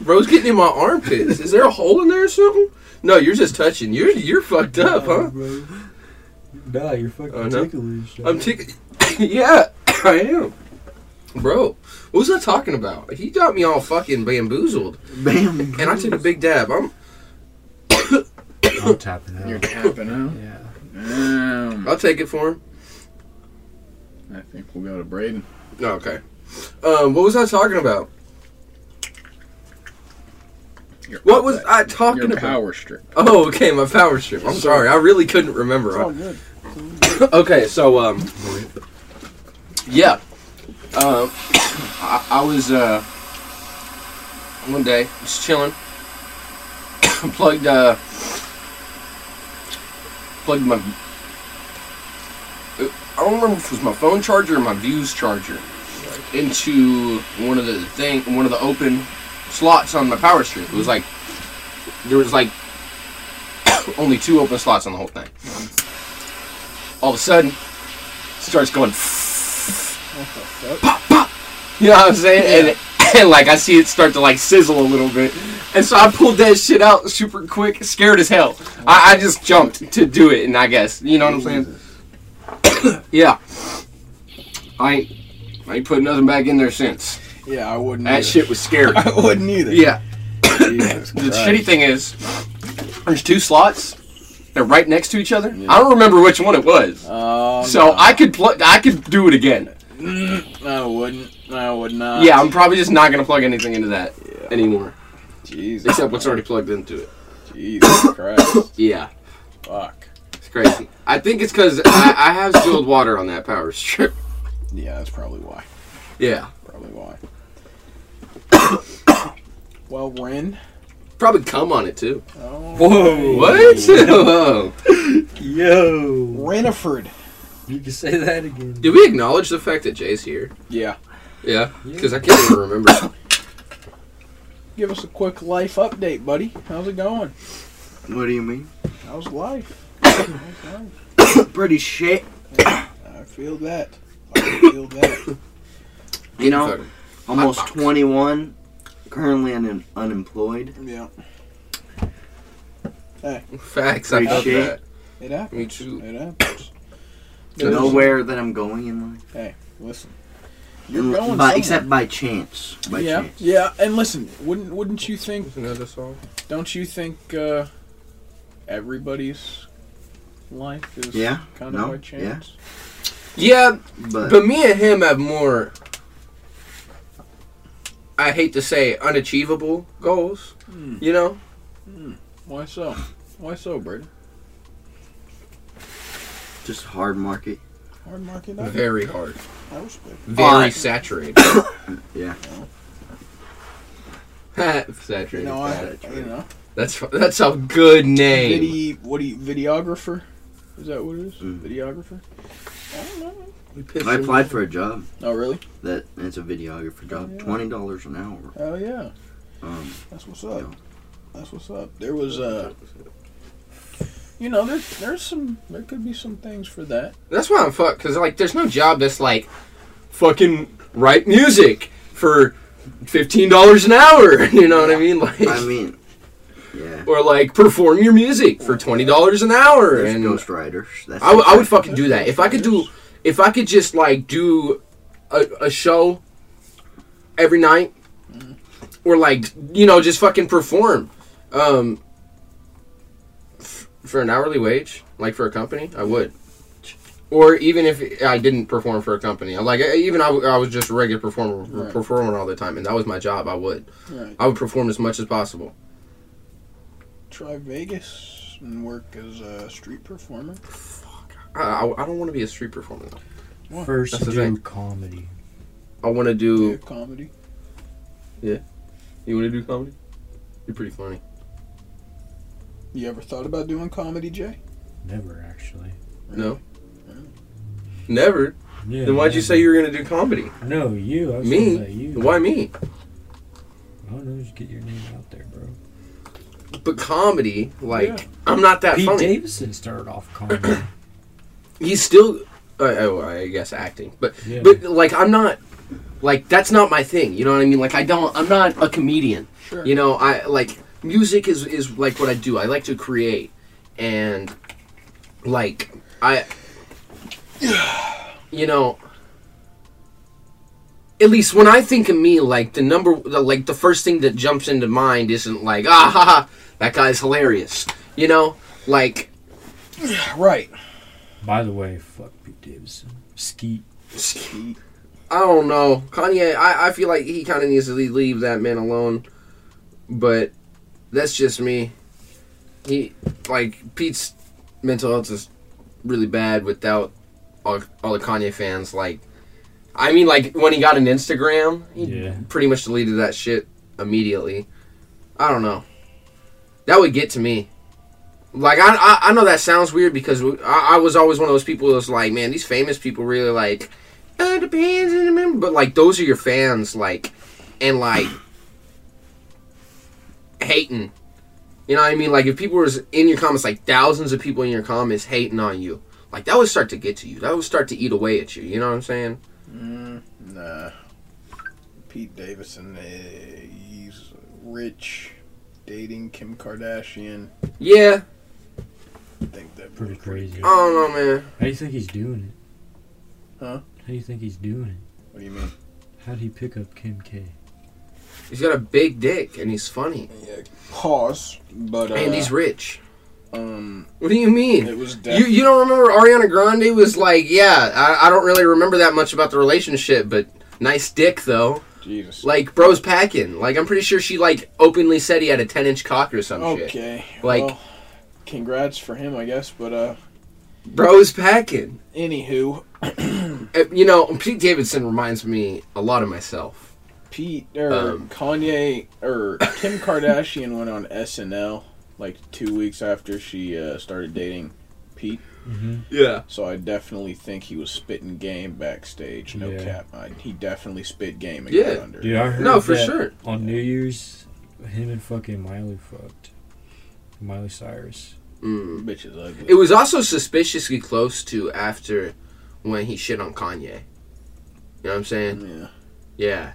bro's getting in my armpits. Is there a hole in there or something? No, you're just touching. You're you're fucked up, huh? Nah, you're fucking Oh, no? ticklish. I'm tick. yeah, I am, bro. What was I talking about? He got me all fucking bamboozled, Bam. and I took a big dab. I'm. I'm tapping out. You're tapping out. Yeah. Damn. I'll take it for him. I think we'll go to Braden. No, okay. Um, what was I talking about? Your What was. I talking Your about? power strip. Oh, okay, my power strip. I'm sorry, I really couldn't remember. All good. okay, so um, yeah, um, I, I was uh, one day just chilling, plugged uh, plugged my. I don't remember if it was my phone charger or my Views charger into one of the thing, one of the open slots on my power strip. It was like there was like only two open slots on the whole thing. All of a sudden, it starts going pop pop. You know what I'm saying? And, and like I see it start to like sizzle a little bit, and so I pulled that shit out super quick, scared as hell. I, I just jumped to do it, and I guess you know what I'm saying? yeah. I ain't, I ain't put nothing back in there since. Yeah, I wouldn't. That either. shit was scary. I wouldn't either. Yeah. The shitty thing is, there's two slots. They're right next to each other. I don't remember which one it was. Oh, So no. I could plug. I could do it again. Mm, I wouldn't. I would not. Yeah, I'm probably just not gonna plug anything into that Yeah. anymore, Jesus. except what's already plugged into it. Jesus Christ. Yeah, Fuck. it's crazy. I think it's because I, I have spilled water on that power strip. Yeah, that's probably why. Yeah. Probably why. well, Ren, Probably come on it too. Oh, Whoa. What? Whoa. Yo. Reniford. You can say that again. Did we acknowledge the fact that Jay's here? Yeah. Yeah, because I can't even remember. Give us a quick life update, buddy. How's it going? What do you mean? How's life? How's life? Pretty shit. I feel that. I feel that. You know, Fucking- almost box. 21, currently un- unemployed. Yeah. Facts. I felt Appreciate. that. It happens. Me too. It happens. There's- Nowhere that I'm going in life. Hey, listen. You're going by, somewhere. except by chance. By yeah, chance. yeah, and listen, wouldn't wouldn't you think? Another song. Don't you think uh, everybody's life is Yeah, kind of no, by chance? Yeah, But, but me and him have more. I hate to say unachievable goals. Hmm. You know, Why so? Why so, Brady? Just hard market. Hard market. I, very hard, I respect. very Alright. saturated. Yeah. saturated. You know, I, you know, That's that's a good name. Vidi, what do you, videographer? Is that what it is? Mm. Videographer? I don't know. We pissed I him applied off. for a job Oh, really? that it's a videographer job. yeah. Twenty dollars an hour. Oh, yeah. Um, That's what's up. Yeah. That's what's up. There was, uh, you know, there, there's some, there could be some things for that. That's why I'm fucked. Cause like, there's no job that's like, fucking write music for fifteen dollars an hour. You know what I mean? Like, I mean, yeah. or like perform your music for twenty dollars an hour. There's and ghostwriters. That's I, w- I would exactly- fucking do that if I could do. If I could just like do a, a show every night, or like you know just fucking perform, um, f- for an hourly wage, like for a company, I would. Or even if I didn't perform for a company, like eh, even I, w- I was just a regular performer, Right. performing all the time, and that was my job. I would, Right. I would perform as much as possible. Try Vegas and work as a street performer. I, I, I don't want to be a street performer. Though. First That's do thing. comedy. I want to do. Yeah, comedy. Yeah, you want to do comedy? You're pretty funny. You ever thought about doing comedy, Jay? Never actually. No. Never. Yeah. Then why'd you say you were gonna do comedy? No, you. I was Me? you. Why me? I don't know. Just get your name out there, bro. But comedy, like Yeah. I'm not that Pete funny. Davidson started off comedy. He's still, uh, oh, I guess acting, but yeah. but like I'm not, like that's not my thing. You know what I mean? Like I don't, I'm not a comedian. Sure. You know, I like music is is like what I do. I like to create, and like I, you know, at least when I think of me, like the number, the, like the first thing that jumps into mind isn't like ah ha ha that guy's hilarious. You know, like Right. By the way, fuck Pete Davidson. Skeet. I don't know Kanye. I I feel like he kind of needs to leave, leave that man alone, but that's just me. He like Pete's mental health is really bad without all, all the Kanye fans. Like, I mean, like when he got an Instagram, he Yeah. pretty much deleted that shit immediately. I don't know. That would get to me. Like I, I, I know that sounds weird because I, I was always one of those people that's like, man, these famous people really like, uh, depends but like those are your fans, like, and like hating. You know what I mean? Like if people was in your comments, like thousands of people in your comments hating on you, like that would start to get to you. That would start to eat away at you. You know what I'm saying? Mm, nah. Pete Davidson, eh, he's rich, dating Kim Kardashian. Yeah. I think that Pretty crazy. I don't know, man. How do you think he's doing it? Huh? How do you think he's doing it? What do you mean? How did he pick up Kim K? He's got a big dick and he's funny Yeah, pause. But uh, and he's rich. um, What do you mean? it was You you don't remember Ariana Grande was like, yeah, I, I don't really remember that much about the relationship, but nice dick though. Jesus. Like bro's packing. Like I'm pretty sure she like openly said he had a 10 inch cock or some shit. Okay. Like- well, congrats for him, I guess. But uh, Bro's packing. anywho, Uh, You know, Pete Davidson reminds me a lot of myself. Pete or Um, Kanye or Kim Kardashian went on SNL like two weeks after she uh, started dating Pete. Mm-hmm. Yeah. So I definitely think he was spitting game backstage. No Yeah. cap. I, he definitely spit game. And Yeah. got under. Dude, I heard No, for sure. On New Year's, him and fucking Miley fucked. Miley Cyrus. Mm. Bitch is ugly. It was also suspiciously close to after when he shit on Kanye. You know what I'm saying? yeah. Yeah.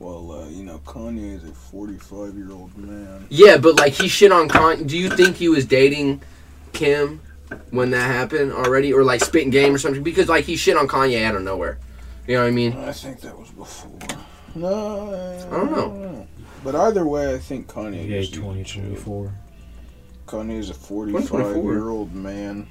Well, uh, you know, Kanye is a 45 year old man. Yeah, but like he shit on Kanye. Do you think he was dating Kim when that happened already, or like spitting game or something? Because like he shit on Kanye out of nowhere. You know what I mean? I think that was before. No, I, don't know. But either way, I think Kanye. Yeah, just used 2024. Kanye is a 45 year old man.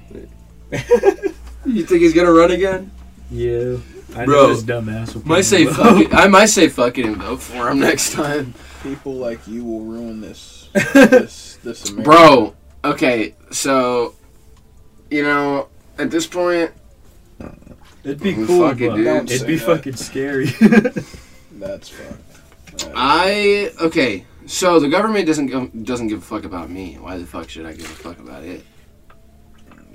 You think he's gonna run again? Yeah. I Bro, know this dumbass will Might say him fuck it. I might say fuck it and vote for him next time, People like you will ruin this. this, this America. bro. Okay, so you know at this point, It'd be cool, fuck it, dude. It'd be that. fucking scary. That's fucked. That- I okay. So the government doesn't give, doesn't give a fuck about me. Why the fuck should I give a fuck about it?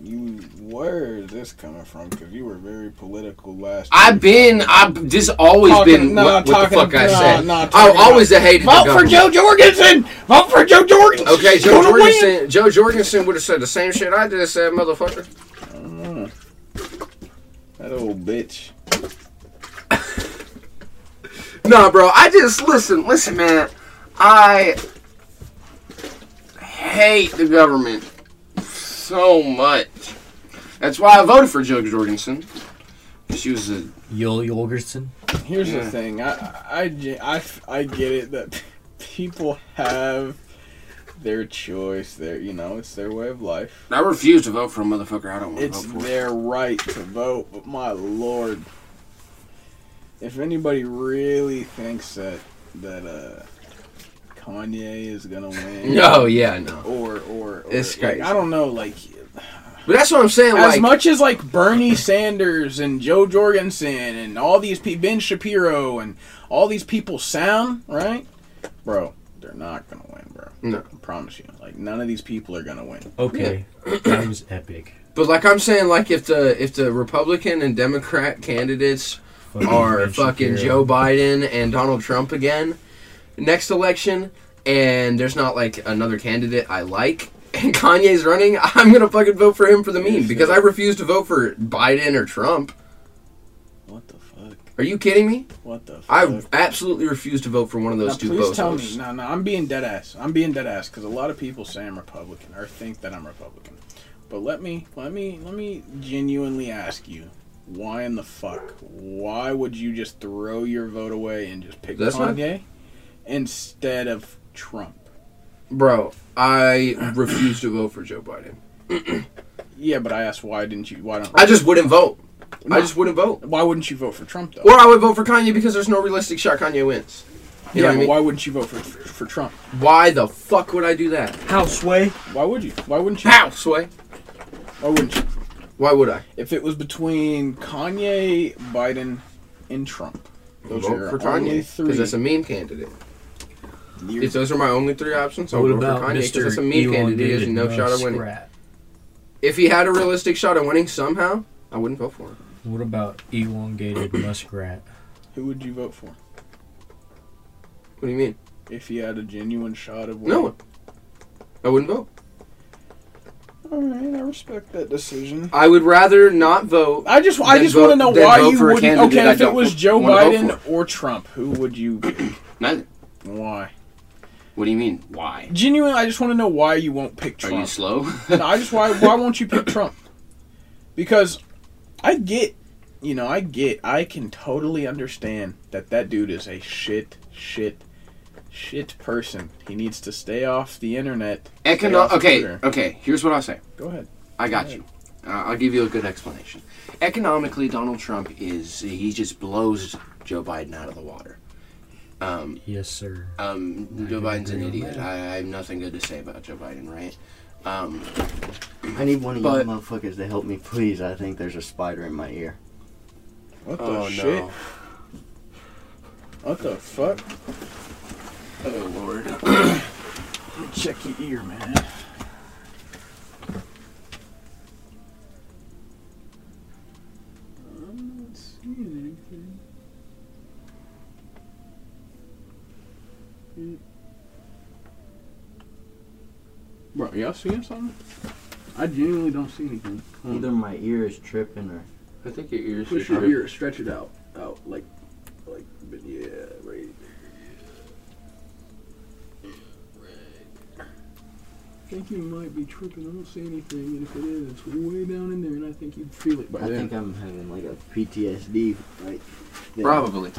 You, where is this coming from? Because you were very political last. I've been. I've just always Talking- been no, what, what the fuck I no, said. no, I always hated the Vote for. Jo Jorgensen! Vote for Jo Jorgensen! Okay, Joe Gonna win! Jorgensen. Jo Jorgensen would have said the same shit I just said, motherfucker. Mm. That old bitch. Nah, bro. I just listen, listen, man. I hate the government so much. That's why I voted for Jo Jorgensen. She was a Yul Yulgerson. Here's Yeah. the thing. I, I, I, I get it that people have their choice. Their, you know, it's their way of life. I refuse to vote for a motherfucker I don't want to It's vote for. their right to vote. But my lord, if anybody really thinks that that uh, Kanye is gonna win, No, oh, yeah, no. or or, or It's like, crazy. I don't know, like. But that's what I'm saying. As like, much as like Bernie Sanders and Jo Jorgensen and all these people, Ben Shapiro and all these people sound right, bro, they're not gonna win, bro. No. I promise you. Like none of these people are gonna win. Okay, that was epic. but like I'm saying, like if the if the Republican and Democrat candidates Fucking are Ben fucking Shapiro. Joe Biden and Donald Trump again next election, and there's not like another candidate I like, and Kanye's running, I'm gonna fucking vote for him for the meme because I refuse to vote for Biden or Trump. What the fuck? Are you kidding me? What the fuck? I absolutely refuse to vote for one of those now, two please tell me. No, no, I'm being dead ass. I'm being dead ass because a lot of people say I'm Republican or think that I'm Republican. But let me, let me, let me genuinely ask you, why in the fuck? Why would you just throw your vote away and just pick That's not- Kanye instead of Trump? Bro, I refuse to vote for Joe Biden. Yeah, but I asked why didn't you? Why don't? I just wouldn't vote. No. I just wouldn't vote. Why wouldn't you vote for Trump though? Or I would vote for Kanye because there's no realistic shot Kanye wins. You know yeah, what I mean? why wouldn't you vote for for Trump? Why the fuck would I do that? Houseway. Why would you? Why wouldn't you? How, Sway? Why wouldn't you? Why would I? If it was between Kanye, Biden, and Trump, those vote your for Kanye because that's a meme candidate. You're- If those are my only three options, I'll What vote about for Kanye because that's a meme candidate. He has Elongated no shot of winning. Muskrat? If he had a realistic shot of winning somehow, I wouldn't vote for him. What about elongated muskrat? Who would you vote for What do you mean? if he had a genuine shot of winning? No one. I wouldn't vote. All right, I respect that decision. I would rather not vote. I just, I just want to know why you wouldn't. Okay, if it was Joe Biden or Trump, who would you pick? Neither. Why? What do you mean? Why? Genuinely, I just want to know why you won't pick Trump. Are you slow? No, I just why why won't you pick Trump? Because I get, you know, I get, I can totally understand that that dude is a shit, shit, shit person. He needs to stay off the internet. Econo- okay, Twitter. okay. Here's what I'll say. Go ahead. I got you. Uh, I'll give you a good explanation. Economically, Donald Trump is he just blows Joe Biden out of the water. Um, Yes, sir. um, I Joe Biden's an idiot. I, I have nothing good to say about Joe Biden, right? Um, I need one of you motherfuckers to help me, please. I think there's a spider in my ear. What the oh shit? no! What the fuck? Oh lord. Check your ear, man. I'm not seeing anything. Mm. Bro, y'all seeing something? I genuinely don't see anything. Hmm. Either my ear is tripping or I think your ears Push your ear, stretch it out, out like, like, but yeah, right there. I think you might be tripping. I don't see anything, and if it is, it's way down in there, and I think you'd feel it by I then. think I'm having like a PTSD right there. Probably.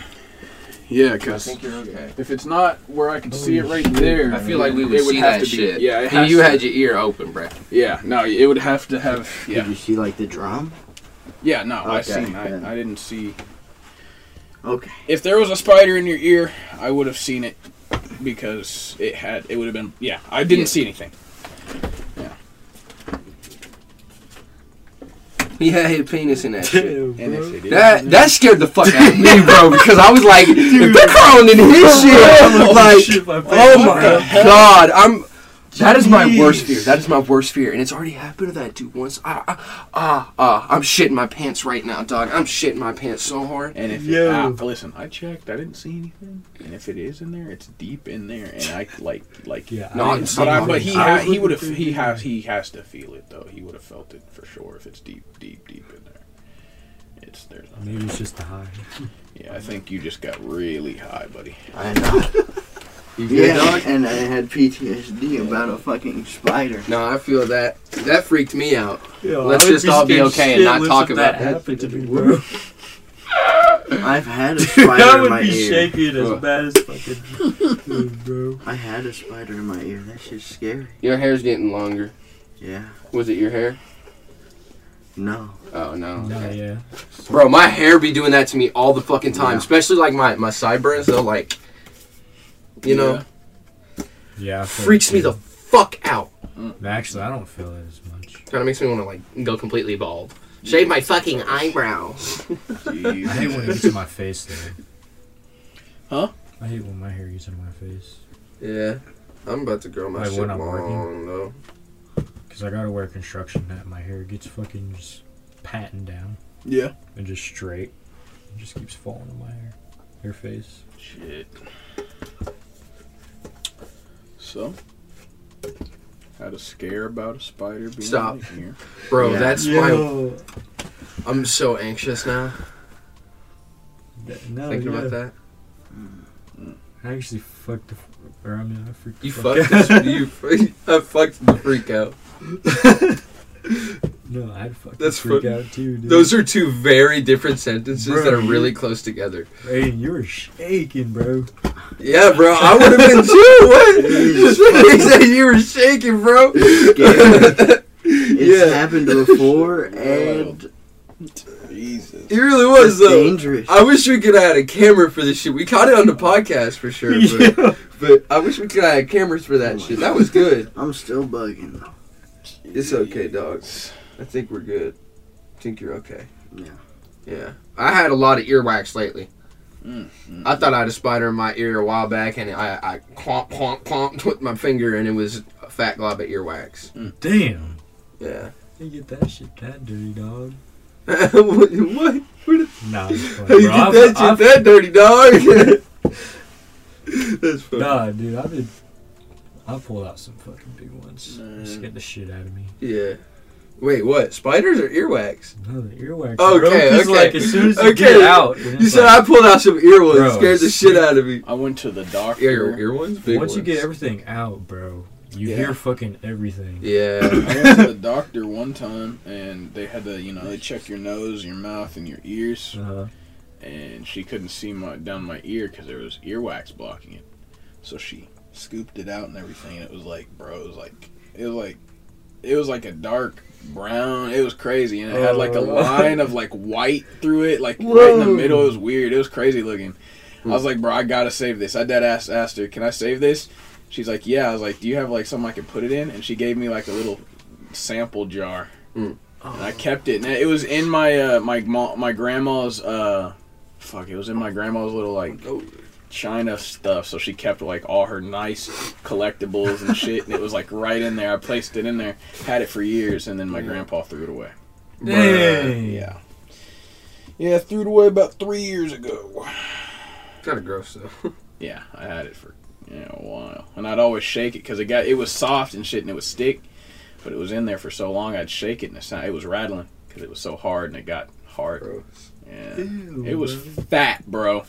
Yeah, I because think you're okay. if it's not where I can see it right shit. there, I feel like we would, it would see have that to be- shit. yeah, it you, has you to- had your ear open, bruh. Yeah, no, it would have to have. Did Yeah, you see like the drum? yeah, no, I Okay, seen. then. I, I didn't see. Okay. If there was a spider in your ear, I would have seen it because it had. It would have been. Yeah, I didn't Yeah. see anything. He had his penis in that shit. Damn, And if bro. it is, That that scared the fuck out of me, bro, because I was like, if they're crawling in his shit, I'm like, Shit, my oh my god, I'm. That is my worst fear. That is my worst fear, and it's already happened to that dude once. Ah, ah, ah, ah, I'm shitting my pants right now, dog. I'm shitting my pants so hard. And if Yo. it, ah, listen, I checked. I didn't see anything. And if it is in there, it's deep in there. And I like like Yeah, No, I I'm didn't see But, I, but he ha- he would have he has he has to feel it though. He would have felt it for sure if it's deep deep deep in there. It's there's nothing. Maybe it's just the high. Yeah, I think you just got really high, buddy. I know. You good, yeah, dog? and I had PTSD about a fucking spider. No, I feel that. That freaked me out. Yo, Let's I would just all be okay and not talk about that that. happened to me, bro. I've had a I spider in my ear. would be ear. shaking as Ugh. bad as fucking bro. I had a spider in my ear. That shit's scary. Your hair's getting longer. Yeah. Was it your hair? No. Oh no. Nah, yeah. Bro, my hair be doing that to me all the fucking time. Yeah. Especially like my, my sideburns, they'll like you know, Yeah. Freaks me the fuck out. Mm. Actually, I don't feel it as much. Kinda makes me wanna like go completely bald. Shave my fucking eyebrows. I hate when it gets in my face, though. Huh? I hate when my hair gets in my face. Yeah. I'm about to grow my Like shit when I'm working? long though. Because I gotta wear construction hat. My hair gets fucking just patting down Yeah. and just straight. It just keeps falling in my hair. Hair face. Shit. So, had a scare about a spider being Stop. in here. Bro, Yeah. that's why I'm so anxious now No, thinking yeah. about that. Mm. I actually fucked the. F- or I mean, I freaked the You fuck fucked out. this, you I fucked the freak out. No, I'd fuck That's the freak fu- out too, dude. Those are two very different sentences Bro, that are really close together. Hey, you were shaking, bro. Yeah, bro, I would have been too. What? he said you were shaking, bro. Scared. It's yeah, happened before, and Jesus. it really was it's though. dangerous. I wish we could have had a camera for this shit. We caught it on the podcast for sure, but, Yeah. but I wish we could have had cameras for that oh shit. That was good. I'm still bugging though. It's okay, dogs. I think we're good. I think you're okay. Yeah. Yeah. I had a lot of earwax lately. Mm, mm. I thought I had a spider in my ear a while back, and I, I clomp, clomp, clomped with my finger, and it was a fat glob of earwax. Damn. Yeah. You get that shit that dirty, dog. what? what? Nah, it's funny, How you bro. get I've- that shit I've- that dirty, dog? That's funny. Nah, dude, I've been. I pulled out some fucking big ones. Man. It scared the shit out of me. Yeah. Wait, what? Spiders or earwax? No, the earwax. Okay, bro, 'cause, okay. Like as soon as you get Okay. it out, You it's said like, I pulled out some ear ones. Bro, scared the shit out of me. I went to the doctor. Ear, ear ones? Big once you get everything out, bro, you Yeah. hear fucking everything. Yeah. I went to the doctor one time, and they had to, you know, they check your nose, your mouth, and your ears, Uh, and she couldn't see my down my ear because there was earwax blocking it. So she scooped it out and everything, and it was like, bro, it was like, it was like, it was like a dark brown. It was crazy, and it had like a Oh. line of like white through it, like right in the middle. It was weird. It was crazy looking. I was like, bro, I gotta save this. I dead ass asked her, can I save this? She's like, yeah. I was like, do you have like something I can put it in? And she gave me like a little sample jar, Mm. and I kept it. And it was in my uh, my my grandma's uh, fuck. It was in my grandma's little like China stuff, so she kept like all her nice collectibles and shit, and it was like right in there. I placed it in there, had it for years, and then my Yeah. grandpa threw it away. Hey. Yeah, yeah, threw it away about three years ago. Kind of gross though. Yeah, I had it for you know, a while, and I'd always shake it because it got it was soft and shit, and it would stick, but it was in there for so long. I'd shake it and it, sound, it was rattling because it was so hard and it got hard. gross. Yeah, it was fat, bro.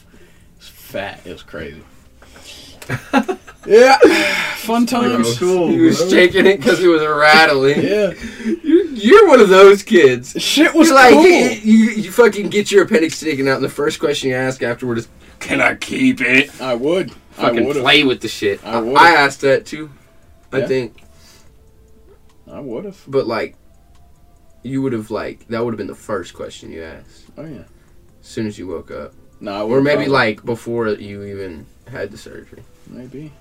It was fat. It was crazy. yeah, fun times. Cool, he was bro. shaking it because it was rattling. Yeah, You're, you're one of those kids. shit was You're like cool. you, you fucking get your appendix taken out, and the first question you ask afterward is, "Can I keep it?" I would. I would have. play with the shit. I I, would've. I asked that too. I Yeah. think, I would have. but like, you would have like that would have been the first question you asked Oh yeah. as soon as you woke up, No, I or maybe probably- like before you even had the surgery. maybe.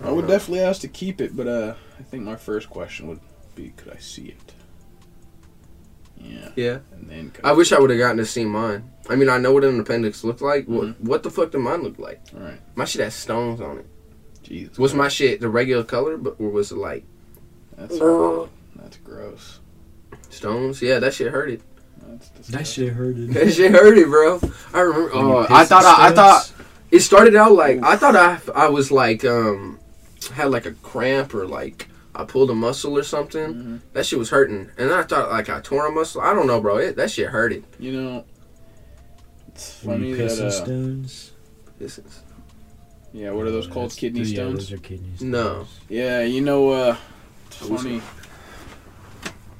I don't would know. definitely ask to keep it, but uh, I think my first question would be, could I see it? Yeah, Yeah. and then I wish I would have gotten to see mine. I mean, I know what an appendix looked like. What, Mhm. what the fuck did mine look like? All right, My shit has stones on it. Jesus. Was my shit the regular color, but or was it like That's that's gross. stones? Yeah, that shit hurted. That's That disgusting. shit hurted. That shit hurted, bro. I remember. When Oh, I thought I, I thought it started out like I thought I I was like um had like a cramp or like I pulled a muscle or something. Mhm. That shit was hurting, and then I thought like I tore a muscle. I don't know, bro. It, that shit hurted. You know, it's funny you that uh, stones. This is yeah. What are those Uh, called? Kidney yeah, stones. those are kidney stones. No. Yeah, you know, uh, it's I was- funny.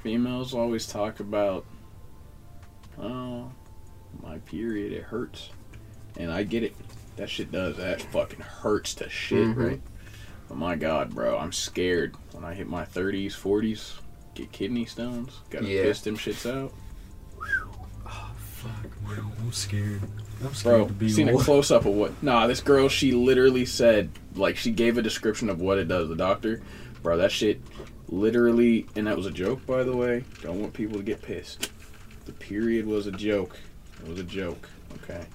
Females always talk about, oh, my period, it hurts. And I get it. That shit does. That fucking hurts to shit, Mhm. right? But my God, bro, I'm scared when I hit my 30s, 40s, get kidney stones. Gotta Yeah. piss them shits out. Fuck, man. I'm scared. I'm scared Bro, to be seen a close up of what? Nah, this girl, she literally said, like, she gave a description of what it does. The doctor, bro, that shit literally, and that was a joke, by the way. Don't want people to get pissed. The period was a joke. It was a joke. Okay.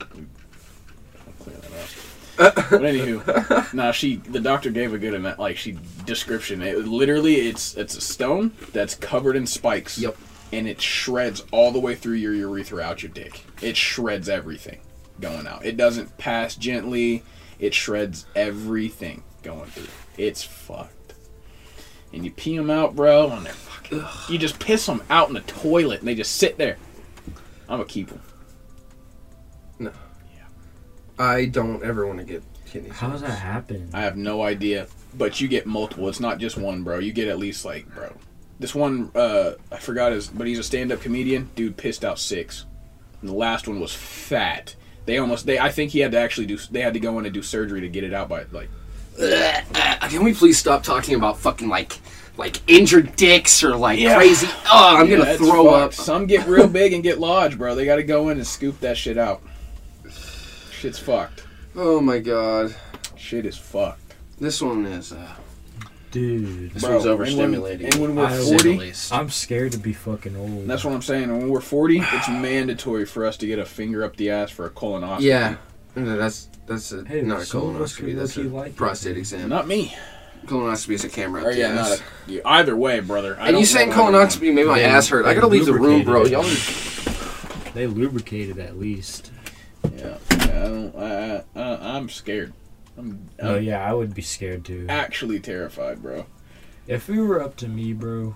I'll clear that up. But anywho, nah, she the doctor gave a good amount, like she description. It literally, it's it's a stone that's covered in spikes. Yep. And it shreds all the way through your urethra out your dick. It shreds everything going out. It doesn't pass gently. It shreds everything going through. It's fucked. And you pee them out, bro, and they're fucking. You just piss them out in the toilet, and they just sit there. I'm gonna keep them. No. Yeah. I don't ever want to get kidney stones. How does that happen? I have no idea, but you get multiple. It's not just one, bro. You get at least like, bro. This one, uh, I forgot his, but he's a stand-up comedian. Dude pissed out six. And the last one was fat. They almost, they, I think he had to actually do, they had to go in and do surgery to get it out by like. Can we please stop talking about fucking like like injured dicks or like Yeah. crazy? Oh, I'm Yeah, gonna throw fucked. up. Some get real big and get lodged, bro. They got to go in and scoop that shit out. Shit's fucked. Oh my god, Shit is fucked. this one is uh, Dude. this Bro, one's and when- overstimulating. And when, we're I- to say the 40, least. I'm scared to be fucking old. That's what I'm saying. When we're 40, it's mandatory for us to get a finger up the ass for a colonoscopy. Yeah, that's that's a, Hey, not a some of us colonoscopy. That's a low-key like it. prostate exam. Not me. Colonoscopy is a camera Or yeah, not a, yeah, either way, brother. I and don't you saying know either one. colonoscopy made my ass hurt. I gotta leave the room, bro. Y'all are They lubricated at least. Yeah, yeah I don't, I, I, I'm scared. I'm, oh, I'm Oh yeah, I would be scared too. actually terrified, bro. If it were up to me, bro,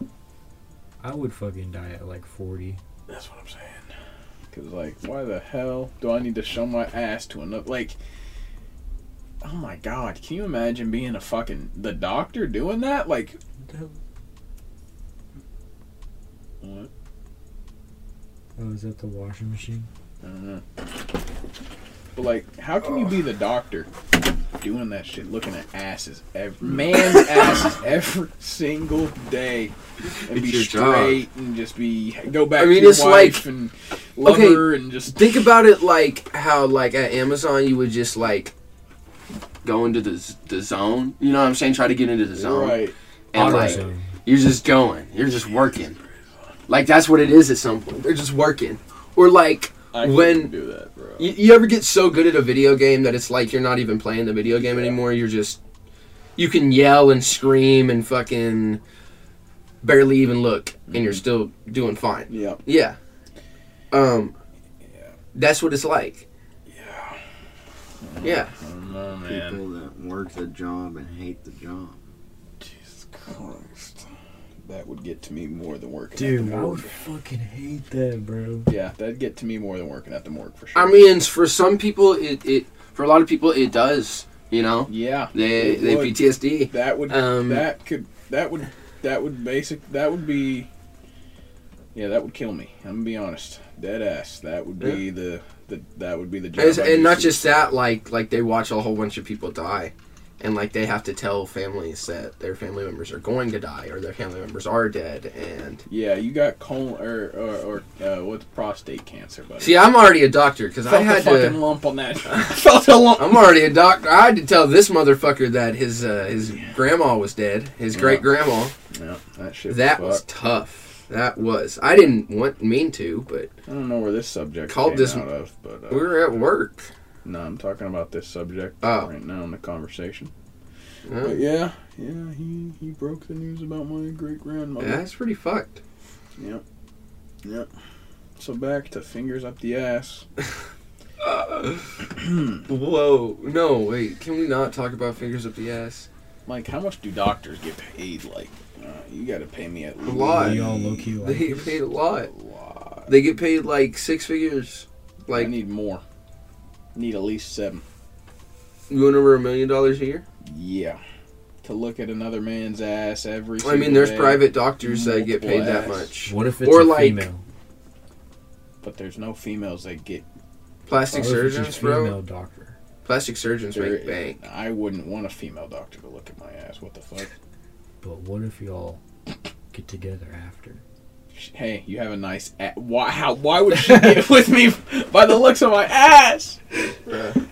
I would fucking die at like 40. That's what I'm saying. Cause like, why the hell do I need to show my ass to another? Like, oh my god, can you imagine being a fucking the doctor doing that? Like, what? Oh, is that the washing machine? I don't know. But like, how can you be the doctor doing that shit, looking at asses, every, man's asses every single day, and It's be your job. straight and just be go back I mean, to your it's wife like- and love Okay, and just Think about it like how like at Amazon you would just like go into the the zone. You know what I'm saying? Try to get into the zone. right. And like AutoZone. you're just going. You're just working. Like that's what it is at some point. They're just working. Or like I When- do that, bro. You, you ever get so good at a video game that it's like you're not even playing the video game anymore? You're just you can yell and scream and fucking barely even look, and you're still doing fine. yeah. Yeah. Um. Yeah. That's what it's like. Yeah. Yeah. I man. People that work the job and hate the job. Jesus Christ. That would get to me more than working at Dude, the I morgue. would fucking hate that, bro. Yeah, that'd get to me more than working at the morgue for sure. I mean, for some people, it, it for a lot of people it does. You know, yeah, they they would. PTSD. that would Um, that could that would that would basic that would be yeah that would kill me. I'm gonna be honest, dead ass. That would be the, the that that would be the job. And, and not just that, like like they watch a whole bunch of people die, and like they have to tell families that their family members are going to die or their family members are dead. And Yeah, you got colon or or, or uh, what's prostate cancer, buddy? see, I'm already a doctor because I had the fucking to. lump on that. felt a lump. I'm already a doctor. I had to tell this motherfucker that his uh, his grandma was dead, his Yeah. great grandma. Yeah, that shit. That was was tough. That was. I didn't want mean to, but I don't know where this subject Called came this- out of, but uh, we were at work. no, I'm talking about this subject Oh. right now in the conversation. Yeah. But yeah, yeah, he he broke the news about my great grandmother. Yeah, that's pretty fucked. Yep. Yep. So back to fingers up the ass. Whoa. No, wait. Can we not talk about fingers up the ass? Like, how much do doctors get paid? Like, uh, you got to pay me at A lot. We all low-key like They get paid a lot. a lot. They get paid like six figures. I Like, need more. Need at least seven. you went over a million dollars a year? Yeah. To look at another man's ass every. I mean, there's day, private doctors that get multiple paid that much. What if it's Or a like- female? but there's no females that get. Plastic What if it's a surgeons, bro. female doctor? Plastic surgeons there- make bank. I wouldn't want a female doctor to look at my ass. What the fuck? But what if y'all get together after? Hey, you have a nice. A- why? How? Why would she get with me by the looks of my ass?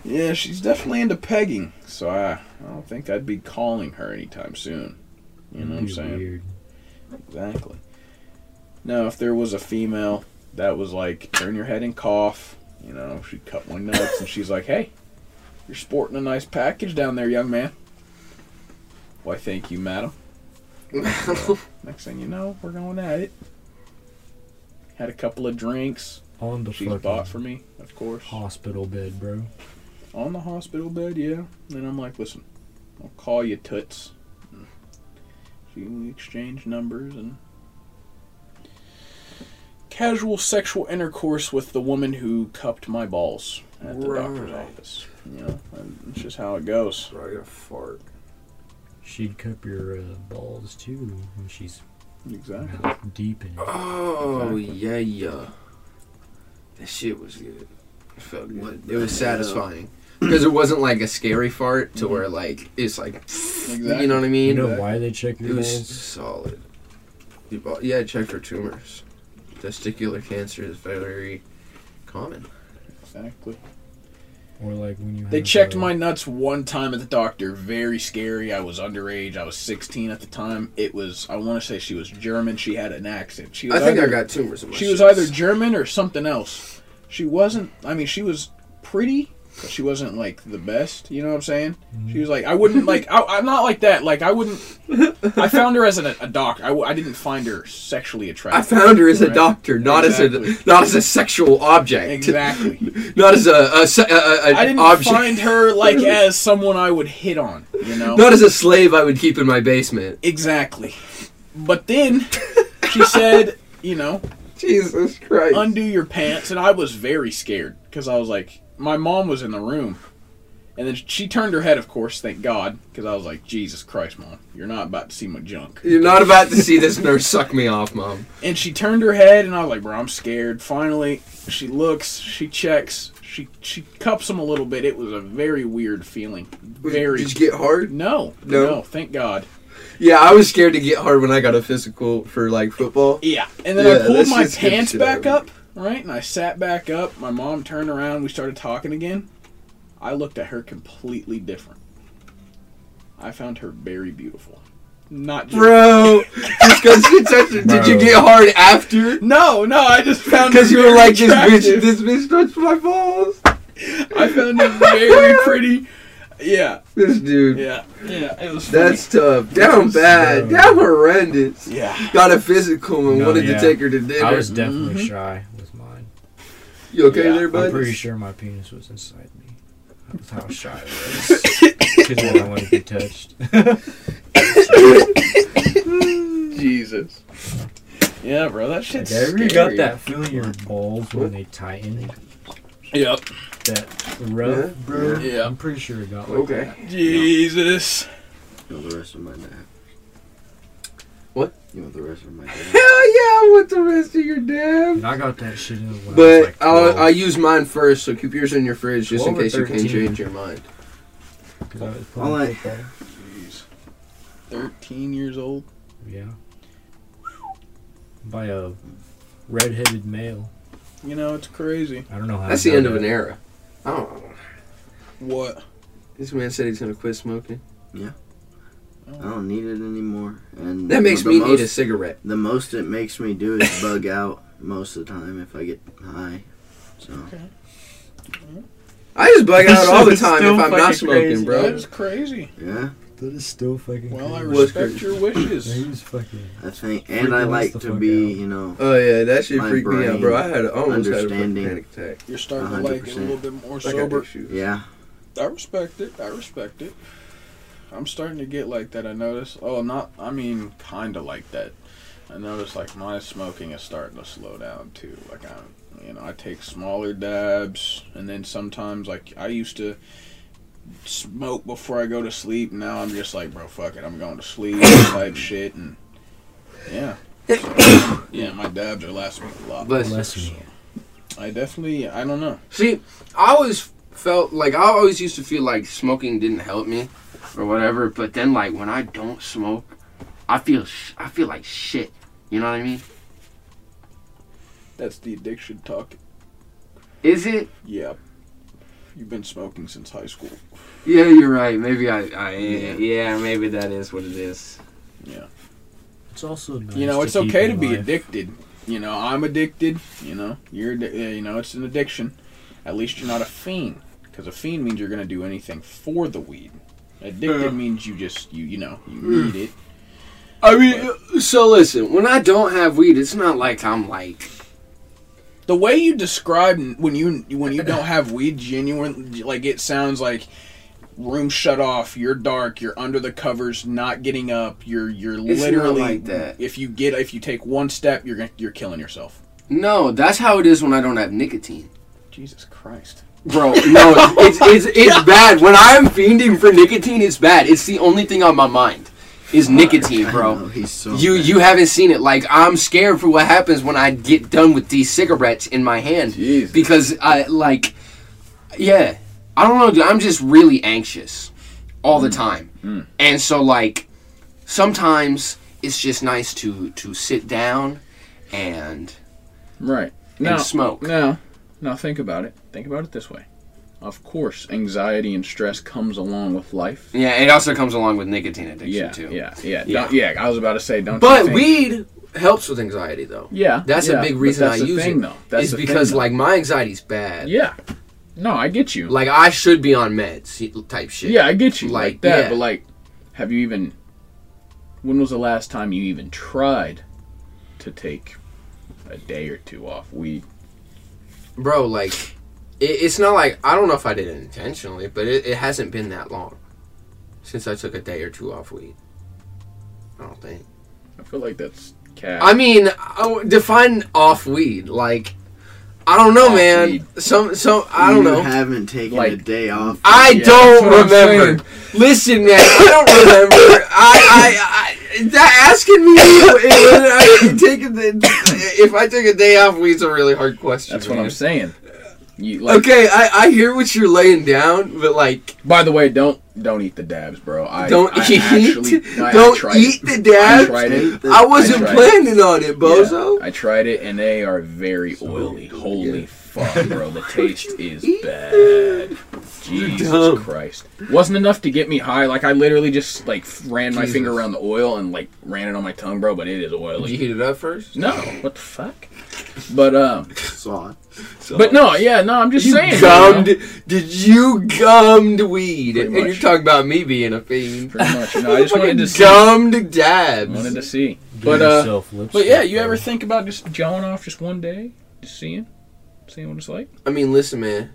Yeah, she's definitely into pegging, so I, I don't think I'd be calling her anytime soon. You know what I'm saying? Weird. Exactly. Now, if there was a female that was like, turn your head and cough, you know, she'd cut my nuts, and she's like, hey, you're sporting a nice package down there, young man. Why, thank you, madam. Next thing you know, we're going at it. Had a couple of drinks. On the She's bought for me, of course. hospital bed, bro. On the hospital bed, yeah. And I'm like, listen, I'll call you toots. So we exchange numbers and casual sexual intercourse with the woman who cupped my balls at the doctor's office. You know, and it's just how it goes. Bro, I got a fart. She'd cup your uh, balls too when she's Exactly. deep in it. Oh, Exactly. yeah, yeah. That shit was good. It felt good. It was satisfying. Because it wasn't like a scary fart to where, like, it's like, Exactly. you know what I mean. You mean? know why they check It your was balls? solid. You bought, yeah, check for tumors. Testicular cancer is very common. Exactly. Or like when you They have, checked uh, my nuts one time at the doctor. Very scary. I was underage. I was 16 at the time. It was. I want to say she was German. She had an accent. She was I think I got tumors in my She was either German or something else. She wasn't. I mean, she was pretty, but she wasn't like the best. You know what I'm saying? She was like, I wouldn't like. I, I'm not like that. Like I wouldn't. I found her as an, a doc. I didn't find her sexually attractive. I found her as a doctor, not Exactly. as a not as a sexual object. exactly. Not as a, a, a, a I didn't object. find her like as someone I would hit on. You know. Not as a slave I would keep in my basement. Exactly. But then she said, you know, Jesus Christ. undo your pants, and I was very scared because I was like, my mom was in the room, and then she turned her head, of course, thank God, because I was like, Jesus Christ, mom, you're not about to see my junk. You're not about to see this nurse suck me off, mom. And she turned her head, and I was like, bro, I'm scared. Finally, she looks, she checks, she she cups him a little bit. It was a very weird feeling. Very. Did you get hard? no, No? no, thank God. Yeah, I was scared to get hard when I got a physical for like football. Yeah, and then Yeah, I pulled my shit scared the pants back up, right, and I sat back up. My mom turned around. We started talking again. I looked at her completely different. I found her very beautiful. Not just Bro, just because you touched it, did you get hard after? No, no, I just found Because you were very like, this bitch, this bitch touched my balls. I found it very pretty. Yeah, This dude. yeah, yeah. It was. Funny. That's tough. Damn bad. Bro. Damn horrendous. yeah. Got a physical and No, wanted yeah. to take her to dinner. I was definitely Mhm. shy with mine. You okay Yeah, there, bud? I'm pretty sure my penis was inside me. That's how shy I was. Because I don't want to be touched. Jesus. Yeah, bro, that Like, shit's ever you got that feeling in your balls when they tighten? Yep. That rough, Yeah. bro? Yeah. I'm pretty sure it got like Okay. that. Jesus. You the rest of my dab? What? You want the rest of my dab? Hell yeah, I want the rest of your dab. And I got that shit in when I was But like I'll, 12. I use mine first, so keep yours in your fridge just in 12 or case you can 13. change your mind. 'Cause I was All playing I- football. Jeez. 13 years old. Yeah. By a red-headed male. You know, it's crazy. I don't know how. That's I the know end of that. an era. I don't know. What? This man said he's gonna quit smoking. I don't need it anymore. And That makes me most, need a cigarette. The most it makes me do is bug out most of the time if I get high. So I just bug out all the time if I'm not smoking, crazy. bro. That is crazy. yeah, That is still fucking. Well, I crazy. What's respect crazy? your wishes. Yeah, fucking. I think, and I like to be, out. you know, Oh yeah, that shit My freaked me out, bro. I had a, almost had a panic attack. You're starting to like it a little bit more Like I sober. do yeah. I respect it. I respect it. I'm starting to get like that. I notice. Oh, not. I mean, kind of like that. I notice like my smoking is starting to slow down too. Like I'm, you know, I take smaller dabs, and then sometimes like I used to smoke before I go to sleep. Now I'm just like, bro, fuck it, I'm going to sleep type shit, and yeah, So, yeah, my dabs are lasting a lot. Bless Bless you. me. I definitely, I don't know. See, I always felt like I always used to feel like smoking didn't help me or whatever. But then, like when I don't smoke, I feel sh- I feel like shit. You know what I mean? That's the addiction talk. Is it? Yeah. You've been smoking since high school. Yeah, you're right. Maybe I. I Yeah. yeah. maybe that is what it is. Yeah. It's also nice you know, it's keep okay to be life. addicted. You know, I'm addicted. You know, you're. uh, You know, it's an addiction. At least you're not a fiend, because a fiend means you're gonna do anything for the weed. Addicted Yeah. Uh. means you just you you know you mm. need it. I mean, so listen. When I don't have weed, it's not like I'm like. The way you describe when you when you don't have weed, genuine like it sounds like room shut off. You're dark. You're under the covers, not getting up. You're you're It's literally like that. If you get if you take one step, you're you're killing yourself. No, that's how it is when I don't have nicotine. Jesus Christ. Bro, no, it's it's it's bad. When I'm fiending for nicotine, it's bad. It's the only thing on my mind is nicotine, bro. know, he's so You bad. you haven't seen it. Like I'm scared for what happens when I get done with these cigarettes in my hand Jesus. because I like, yeah, I don't know. Dude, I'm just really anxious all the time, Mm. and so like sometimes it's just nice to to sit down and Right. and Now, smoke. now, now think about it. Think about it this way. Of course, anxiety and stress comes along with life. Yeah, it also comes along with nicotine addiction Yeah, too. yeah, yeah, Yeah. Yeah. I was about to say, don't. But weed helps with anxiety though. yeah, That's yeah, a big reason I the use thing, it. Though. That's thing, because though. like my anxiety's bad. yeah, no, I get you. Like I should be on meds type shit. yeah, I get you. Like, Like, that, yeah. but like, have you even? When was the last time you even tried to take a day or two off weed? Bro, like it, it's not like I don't know if I did it intentionally, but it, it hasn't been that long since I took a day or two off weed. I don't think. I feel like that's cat. I mean, I- define off weed. Like I don't know, Off man. weed. Some some I don't you know. haven't taken a day off. I Yeah, don't that's what I'm remember. Listen, man, I don't remember. I, I, I that asking me whether I take a, if I take a day off weed's a really hard question. that's what man. I'm saying. You like. Okay, I, I hear what you're laying down, but like, By the way, don't don't eat the dabs, bro. I don't I eat, actually- no, I- I don't tried eat it. the dabs. I tried it. I wasn't I tried planning on it, bozo. Yeah, I tried it and they are very oily. Holy fuck, bro. The taste is bad. Jesus. Christ. Wasn't enough to get me high. Like I literally just like ran my Jesus. finger around the oil and like ran it on my tongue, bro. But it is oily. Did you oily. heat it up first? No, what the fuck? But um, Saw it. but no, yeah, no. I'm just You saying. you gummed? know, Did you gummed weed? Pretty And you're talking about me being a fiend. pretty much. You know, I just wanted to see. gummed dabs. Wanted to see. Give But uh, yourself but yeah, you bro. ever think about just jawing off just one day, just seeing, seeing what it's like? I mean, listen, man.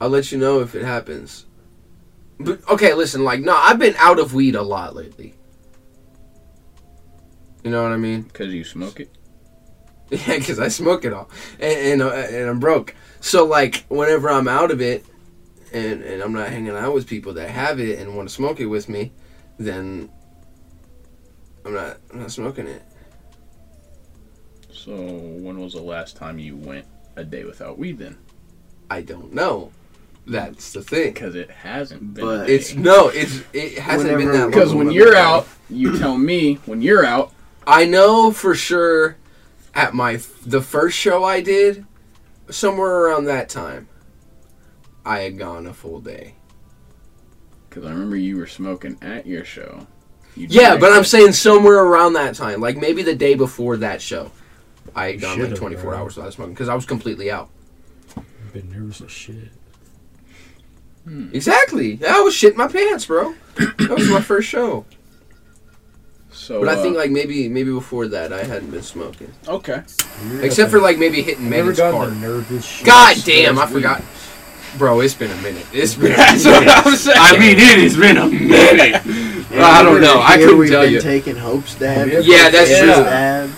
I'll let you know if it happens. But okay, listen. Like, no, I've been out of weed a lot lately. You know what I mean? Because you smoke it. Yeah, because I smoke it all, and and, uh, and I'm broke. So like, whenever I'm out of it, and and I'm not hanging out with people that have it and want to smoke it with me, then I'm not I'm not smoking it. So when was the last time you went a day without weed? Then, I don't know. That's the thing. because it hasn't been. But a It's no, it's it hasn't been that long. Because when you're out, you tell me when you're out. I know for sure at my the first show I did, somewhere around that time, I had gone a full day. Because I remember you were smoking at your show. You Yeah, drank but I'm it. saying somewhere around that time, like maybe the day before that show, I had You gone like 24 bro. hours without smoking because I was completely out. I've been nervous as shit. Exactly, I was shitting my pants, bro. that was my first show. So, But I uh, think like maybe maybe before that I hadn't been smoking, okay. except for like maybe hitting never Megan's got car. the nervous. shit. God damn, I forgot. Bro, it's been a minute. It's been. That's what I'm saying. I mean, it has been a minute. I don't know. I couldn't we've tell been you. taking hope stabs. Yeah, that's Yeah. true.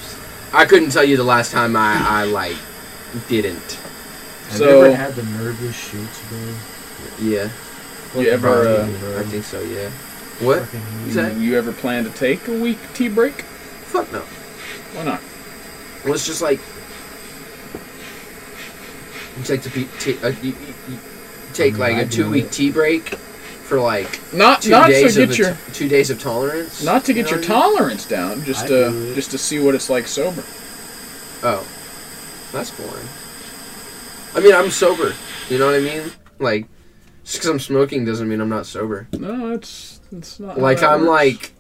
Stabs. I couldn't tell you the last time I, I like didn't. Have So- you ever had the nervous shits, bro? Yeah, You ever, uh, I think so. Yeah. What? Fucking that- You ever plan to take a week tea break? Fuck no. Why not? Well, it's just like you take the pe- t- uh, you, you, you take like a two week tea break for like Not two not to days of get your two days of tolerance. not to get your tolerance down, just I to do just to see what it's like sober. Oh, that's boring. I mean, I'm sober. You know what I mean? Like, just because I'm smoking doesn't mean I'm not sober. No, it's it's not. Like, I'm works. like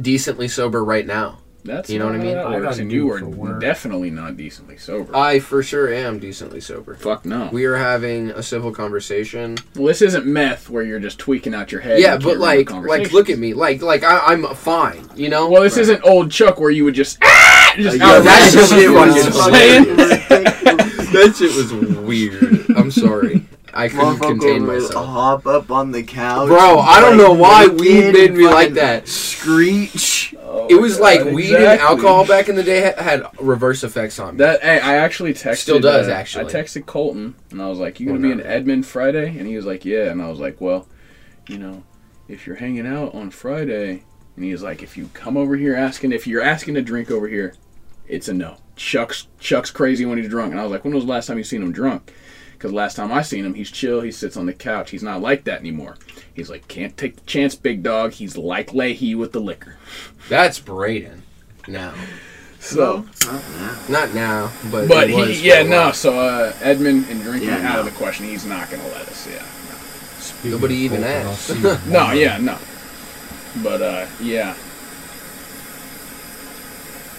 decently sober right now. That's you know not what I how mean? I works, gotta and you are definitely not decently sober. I for sure am decently sober. Fuck no. We are having a civil conversation. Well, this isn't meth where you're just tweaking out your head. Yeah, but like, like, look at me. Like, like I, I'm fine. You know. Well, this isn't old Chuck where you would just ah, just Yo, out that random shit was fucking just saying. that shit was weird. I'm sorry. I couldn't contain Motherfucker would myself. hop up on the couch. Bro, I don't know why naked weed made me like that. Screech. Oh, It was like God, weed and alcohol back in the day ha- had reverse effects on me. That hey, I actually texted. Still does, uh, actually. I texted Colton and I was like, "You gonna Well, be in not. Edmond Friday?" And he was like, "Yeah." And I was like, "Well, you know, if you're hanging out on Friday," and he was like, "If you come over here asking, if you're asking to drink over here, it's a no." Chuck's Chuck's crazy when he's drunk, and I was like, "When was the last time you seen him drunk?" Because last time I seen him, he's chill. He sits on the couch. He's not like that anymore. He's like, "Can't take the chance, big dog." He's like Leahy with the liquor. That's Braden. Now, So. not now, but But it was he, yeah, no. So uh, Edmond and drinking Yeah, out of the question. He's not gonna let us. Yeah. Speaking Nobody even Colton, asked. No, yeah, no. But uh, yeah.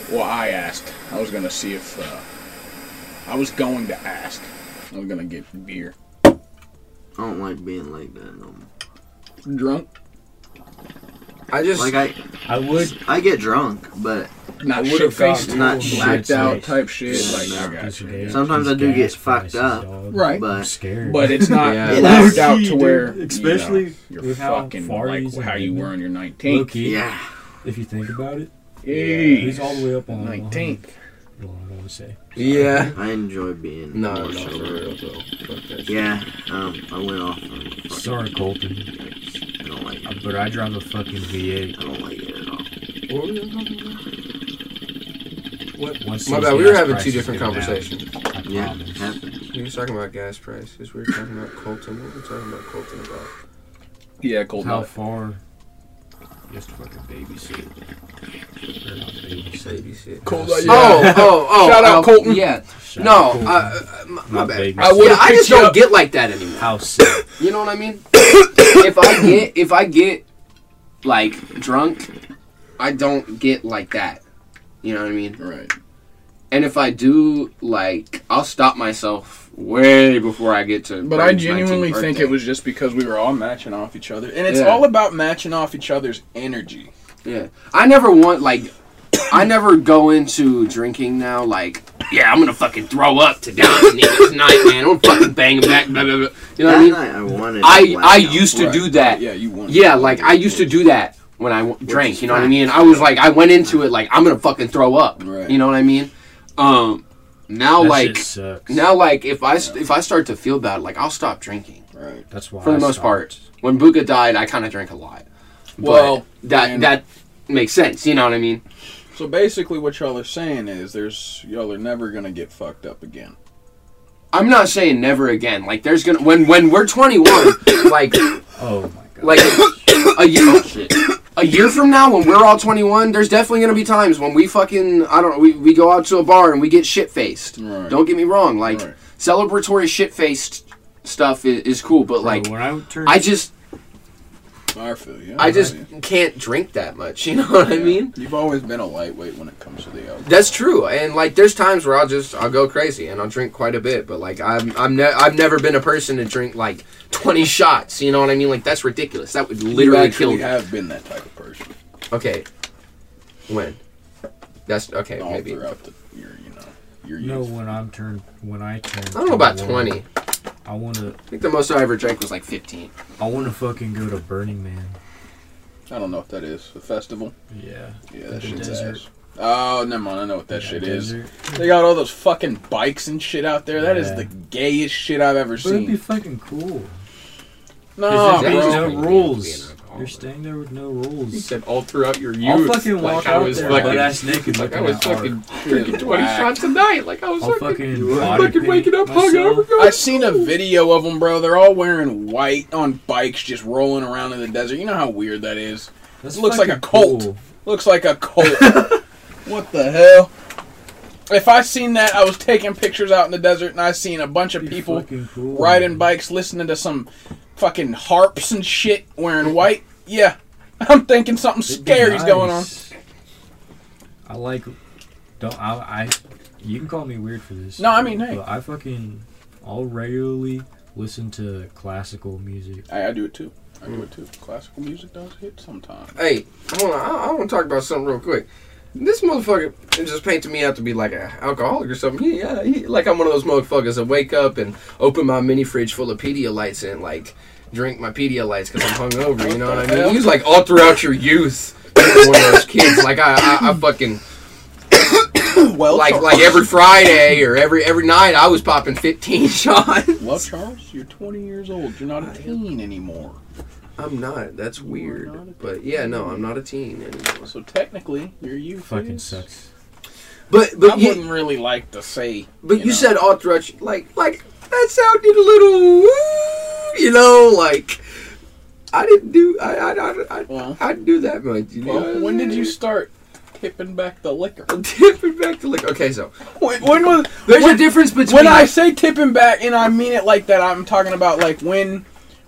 Well, I asked. I was gonna see if uh, I was going to ask. I was gonna get beer. I don't like being like that no more. Drunk? I just Like I, I would. I get drunk, but Not shit would've faced, not told blacked out like, type shit. Yeah, like I no. got piece of you. gas, Sometimes I do get fucked up. dog. Right. I'm but scared. But it's not Yeah. blacked out to where especially you know, you're with how fucking far like how you Edmond. were on your Low 19th. key, yeah, if you think about it, Hey, he's all the way up on 19th. I want to say. yeah. I enjoy being No, more no, for sober. real though. Fuck that shit. Yeah, um, I went off. On Sorry, Colton, I don't like it. but I drive a fucking V8. I don't like it at all. What were we talking about? What? Once My bad. We were having two different go down, conversations. I Yeah, promise. happens. He was talking about gas prices. We were talking about Colton. What were we talking about Colton about? Yeah, Colton. How far? Just fucking babysit. Or not babysit. Babysit. Cold nut, Oh, oh, oh! Shout out uh, Colton. Yeah. Shout No, out Colton. uh, uh, not, Not bad. Vegas. I would've Yeah, I just don't up- get like that anymore. House sick. You know what I mean? if I get if I get like drunk, I don't get like that. You know what I mean? Right. And if I do, like, I'll stop myself way before I get to. But I Braden's 19th genuinely think it was just because we were all matching off each other, and it's Yeah. all about matching off each other's energy. Yeah, I never want like, I never go into drinking now like, yeah, I'm gonna fucking throw up to down tonight, man. I'm fucking banging back. Blah, blah, blah. You know what I mean? I wanted. I blackout. I used to Right. do that. Yeah, you won. Yeah, like I used to do that when I w- drank. You know what I mean? I was like, I went into it like I'm gonna fucking throw up. Right. You know what I mean? Um, now That like shit sucks. now like if I st- if I start to feel bad, like I'll stop drinking. Right. That's why. For the I most stopped. part, when Buka died, I kind of drank a lot. But Well, that and- that makes sense. You know what I mean? So basically, what y'all are saying is, there's y'all are never gonna get fucked up again. I'm not saying never again. Like there's gonna when when we're 21, like Oh my god. like a year oh, shit. A year from now when we're all 21, there's definitely gonna be times when we fucking I don't know we, we go out to a bar and we get shit faced. Right. Don't get me wrong, like Right. celebratory shit faced stuff is, is cool, but Bro, like when I turned, I just I feel you. I just you. can't drink that much. You know what I mean? You've always been a lightweight when it comes to the alcohol. That's true, and like there's times where I'll just I'll go crazy and I'll drink quite a bit, but like I'm I'm ne- I've never been a person to drink like 20 shots. You know what I mean? Like that's ridiculous. That would you literally kill actually me. have been that type of person Okay, when? That's okay. all Maybe throughout the, your, you know, your you know youth. when I'm turned when I turn. I don't know about 21, 20. I wanna I think the most I ever drank was like 15. I wanna fucking go to Burning Man. I don't know what that is. A festival? Yeah. Yeah, that The shit's desert. ass. Oh, never mind. I know what that Yeah, shit is. They got all those fucking bikes and shit out there. That is the gayest shit I've ever But it'd be fucking cool. No, Cause bro. there's bro. no Being rules. An You're staying there with no rules. all throughout your I'll fucking walk like I was there fucking, butt ass naked like I was fucking drinking 20 Whack. shots a night. Like I was I'll fucking, fucking fucking waking up myself. hungover. I've seen a video of them, bro. They're all wearing white on bikes, just rolling around in the desert. You know how weird that is. That's It looks like a fucking cult. cool. Looks like a cult. what the hell? If I seen that, I was taking pictures out in the desert, and I seen a bunch of Be people cool, riding man. bikes, listening to some fucking harps and shit, wearing white. Yeah, I'm thinking something It'd be scary's going on. I like. Don't I, I? You can call me weird for this. No, I mean, hey. But I fucking. I'll regularly listen to classical music. I, I do it too. I do it too. Classical music does hit sometimes. Hey, I want to I, I want to talk about something real quick. This motherfucker just painted me out to be like an alcoholic or something. Yeah, he, like I'm one of those motherfuckers that wake up and open my mini fridge full of Pedialytes and like drink my Pedialytes because I'm hungover. You know what I mean? He's like all throughout your youth. you're One of those kids, like I, I, I fucking well, like Charles, like every Friday or every every night I was popping 15 shots. well, Charles, you're 20 years old. You're not a teen anymore. I'm not. That's weird. not But yeah, no, I'm not a teen anymore. So technically, you're you. Fucking is- sucks. But I but you, wouldn't really like to say. But you, know. said all throughout, like, like that sounded a little, you know, like I didn't do, I, I, I, I, Well, I didn't do that much. You know well I'm when did you start tipping back the liquor? tipping back the liquor. Okay, so When, when was there's when, a difference between. when I say tipping back, and I mean it like that, I'm talking about like when.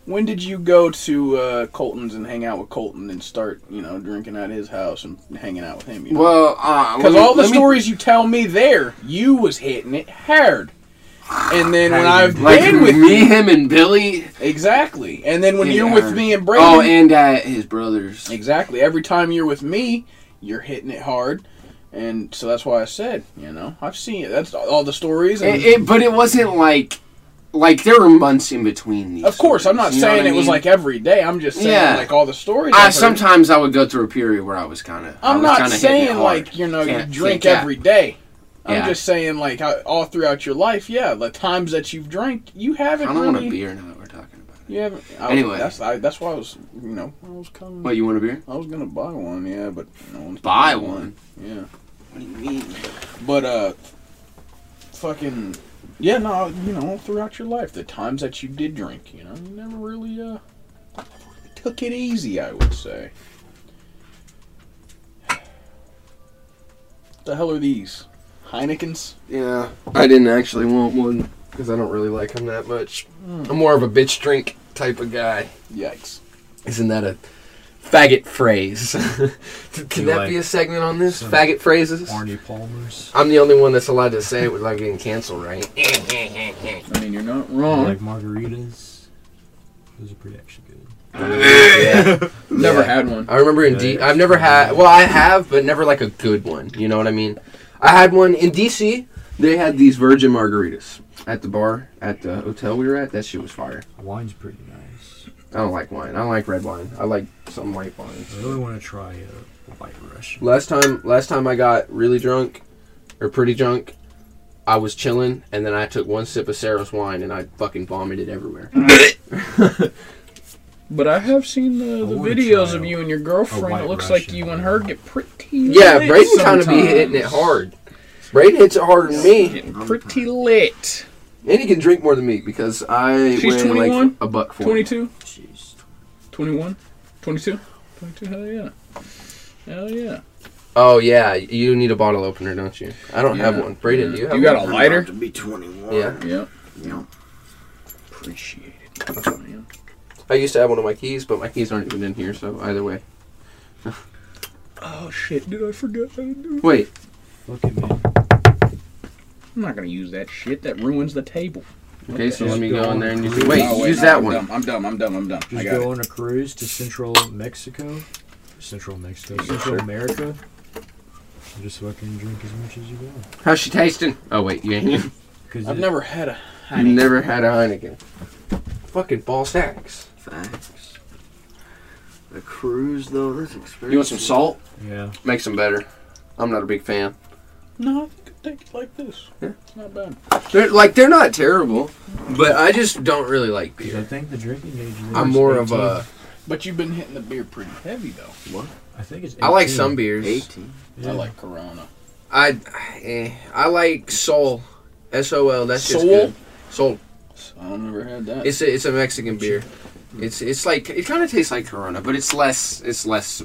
When did you go to uh, Colton's and hang out with Colton and start, you know, drinking at his house and hanging out with him? You know? well, uh, Because me- all the me- stories you tell me there, you was hitting it hard. And then when I've like been with me, you, him, and Billy. exactly. And then when you're with me and Brandon, Oh, and uh, his brothers. exactly. Every time you're with me, you're hitting it hard. And so that's why I said, you know, I've seen it. That's all the stories. And It, it, but it wasn't like, like there were months in between these. of course, I'm not you know saying it I was like every day. I'm just saying Yeah. like all the stories. I sometimes I would go through a period where I was kind of. I'm not saying like you know Can't- you drink every day. I'm just saying like all throughout your life, yeah, the times that you've drank, you haven't I don't want a beer now that we're talking about it. You haven't. I, Anyway. that's I, that's why I was you know I was coming. What you want a beer? I was gonna buy one, yeah, but no one's Buy buying one. Yeah, What do you mean? but uh, fucking yeah, no, you know, throughout your life, the times that you did drink, you know, you never really uh took it easy. I would say. The hell are these? Heinekens? Yeah, I didn't actually want one. because I don't really like them that much. I'm more of a bitch drink type of guy. Yikes. Isn't that a faggot phrase? Can that like be a segment on this? some Faggot phrases? Arnie Palmer's. I'm the only one that's allowed to say it without getting canceled, right? I mean, you're not I wrong. like margaritas. Those are pretty actually good. yeah. Never Yeah. had one. I remember in D. I've never had. Well, I have, but never like a good one. You know what I mean? I had one in DC. They had these virgin margaritas at the bar at the hotel we were at. That shit was fire. Wine's pretty nice. I don't like wine. I don't like red wine. I like some white wine. I really want to try uh, a White Russian. Last time, last time I got really drunk, or pretty drunk, I was chilling, and then I took one sip of Sarah's wine, and I fucking vomited everywhere. But I have seen the, the videos of you and your girlfriend. It looks like you and her get pretty yeah, lit Braden kind of be hitting it hard. Braden hits it harder than me, Getting pretty lit. and he can drink more than me because I She's weigh 21? like a buck forty. 22? Jeez. 21? 22? 22? Hell yeah. Hell yeah. Oh yeah, you need a bottle opener, don't you? I don't have Yeah. one. Braden, do you You got one? a lighter? About to be 21. Yeah. Yep. Yeah. Appreciate it. man. I used to have one of my keys, but my keys aren't even in here, so either way. Oh shit, did I forget how to do it? Wait, Look at me. I'm not gonna use that shit. That ruins the table. Okay, so Just let me go go in on there and use cruise. it. Wait, use no, that I'm one. Dumb. I'm dumb. I'm dumb. I'm dumb. I Just got go it. on a cruise to Central Mexico, Central Mexico, Central sure. America. and Just fucking drink as much as you want. How's she tasting? Oh wait, you ain't. Cause I've it- never had a. You never had a Heineken. Fucking ball stacks. Facts. A cruise though, that's expensive. You want some salt? Yeah. Makes them better. I'm not a big fan. No, I think I take it like this. Yeah. It's not bad. They're like they're not terrible, but I just don't really like 'Cause I beer. think the drinking age. there I'm is more of 18. a. But you've been hitting the beer pretty heavy though. What? I think it's. I like some beers. 18. Yeah. I like Corona. I, eh, I like Sol, S O L. That's just Sol? good. Sol. I've never had that. It's a, it's a Mexican beer. It's it's like it kind of tastes like Corona, but it's less it's less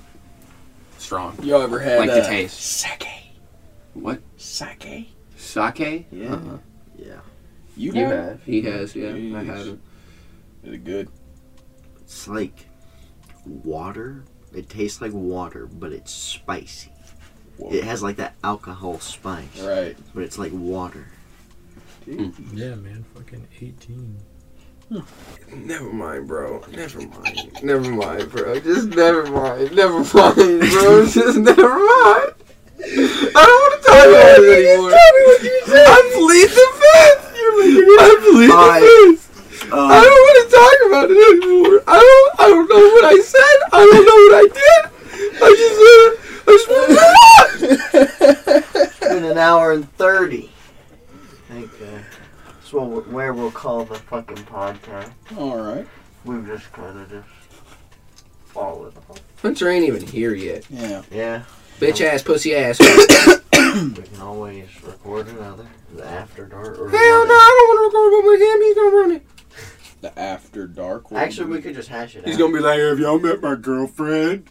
strong. Y'all ever had Like the uh, taste. Sake. What Sake. sake? Yeah. Uh-uh. Yeah. You, You have? have. He has. Yeah, I have had it. Is it good? It's like water. It tastes like water, but it's spicy. It has like that alcohol spice, Right. but it's like water. Hmm. Yeah, man. Fucking 18. Never mind, bro. Never mind. Never mind, bro. Just never mind. Never mind, bro. Just never mind. I don't want to talk about it anymore. I plead the fifth. I plead Alright. the fifth. I Uh, don't want to talk about it anymore. I don't. I don't know what I said. I don't know what I did. I just. Uh, I just. it's been an hour and 30. I think uh, that's what we're, where we'll call the fucking podcast. All right. We've just kind of just fallen off. Hunter ain't even here yet. Yeah. Yeah, Bitch ass, pussy ass. we can always record another. The After Dark. Or Hell no, I don't want to record one with him. He's gonna run it. The After Dark. what Actually, we could just hash it He's out. gonna be like, have y'all met my girlfriend?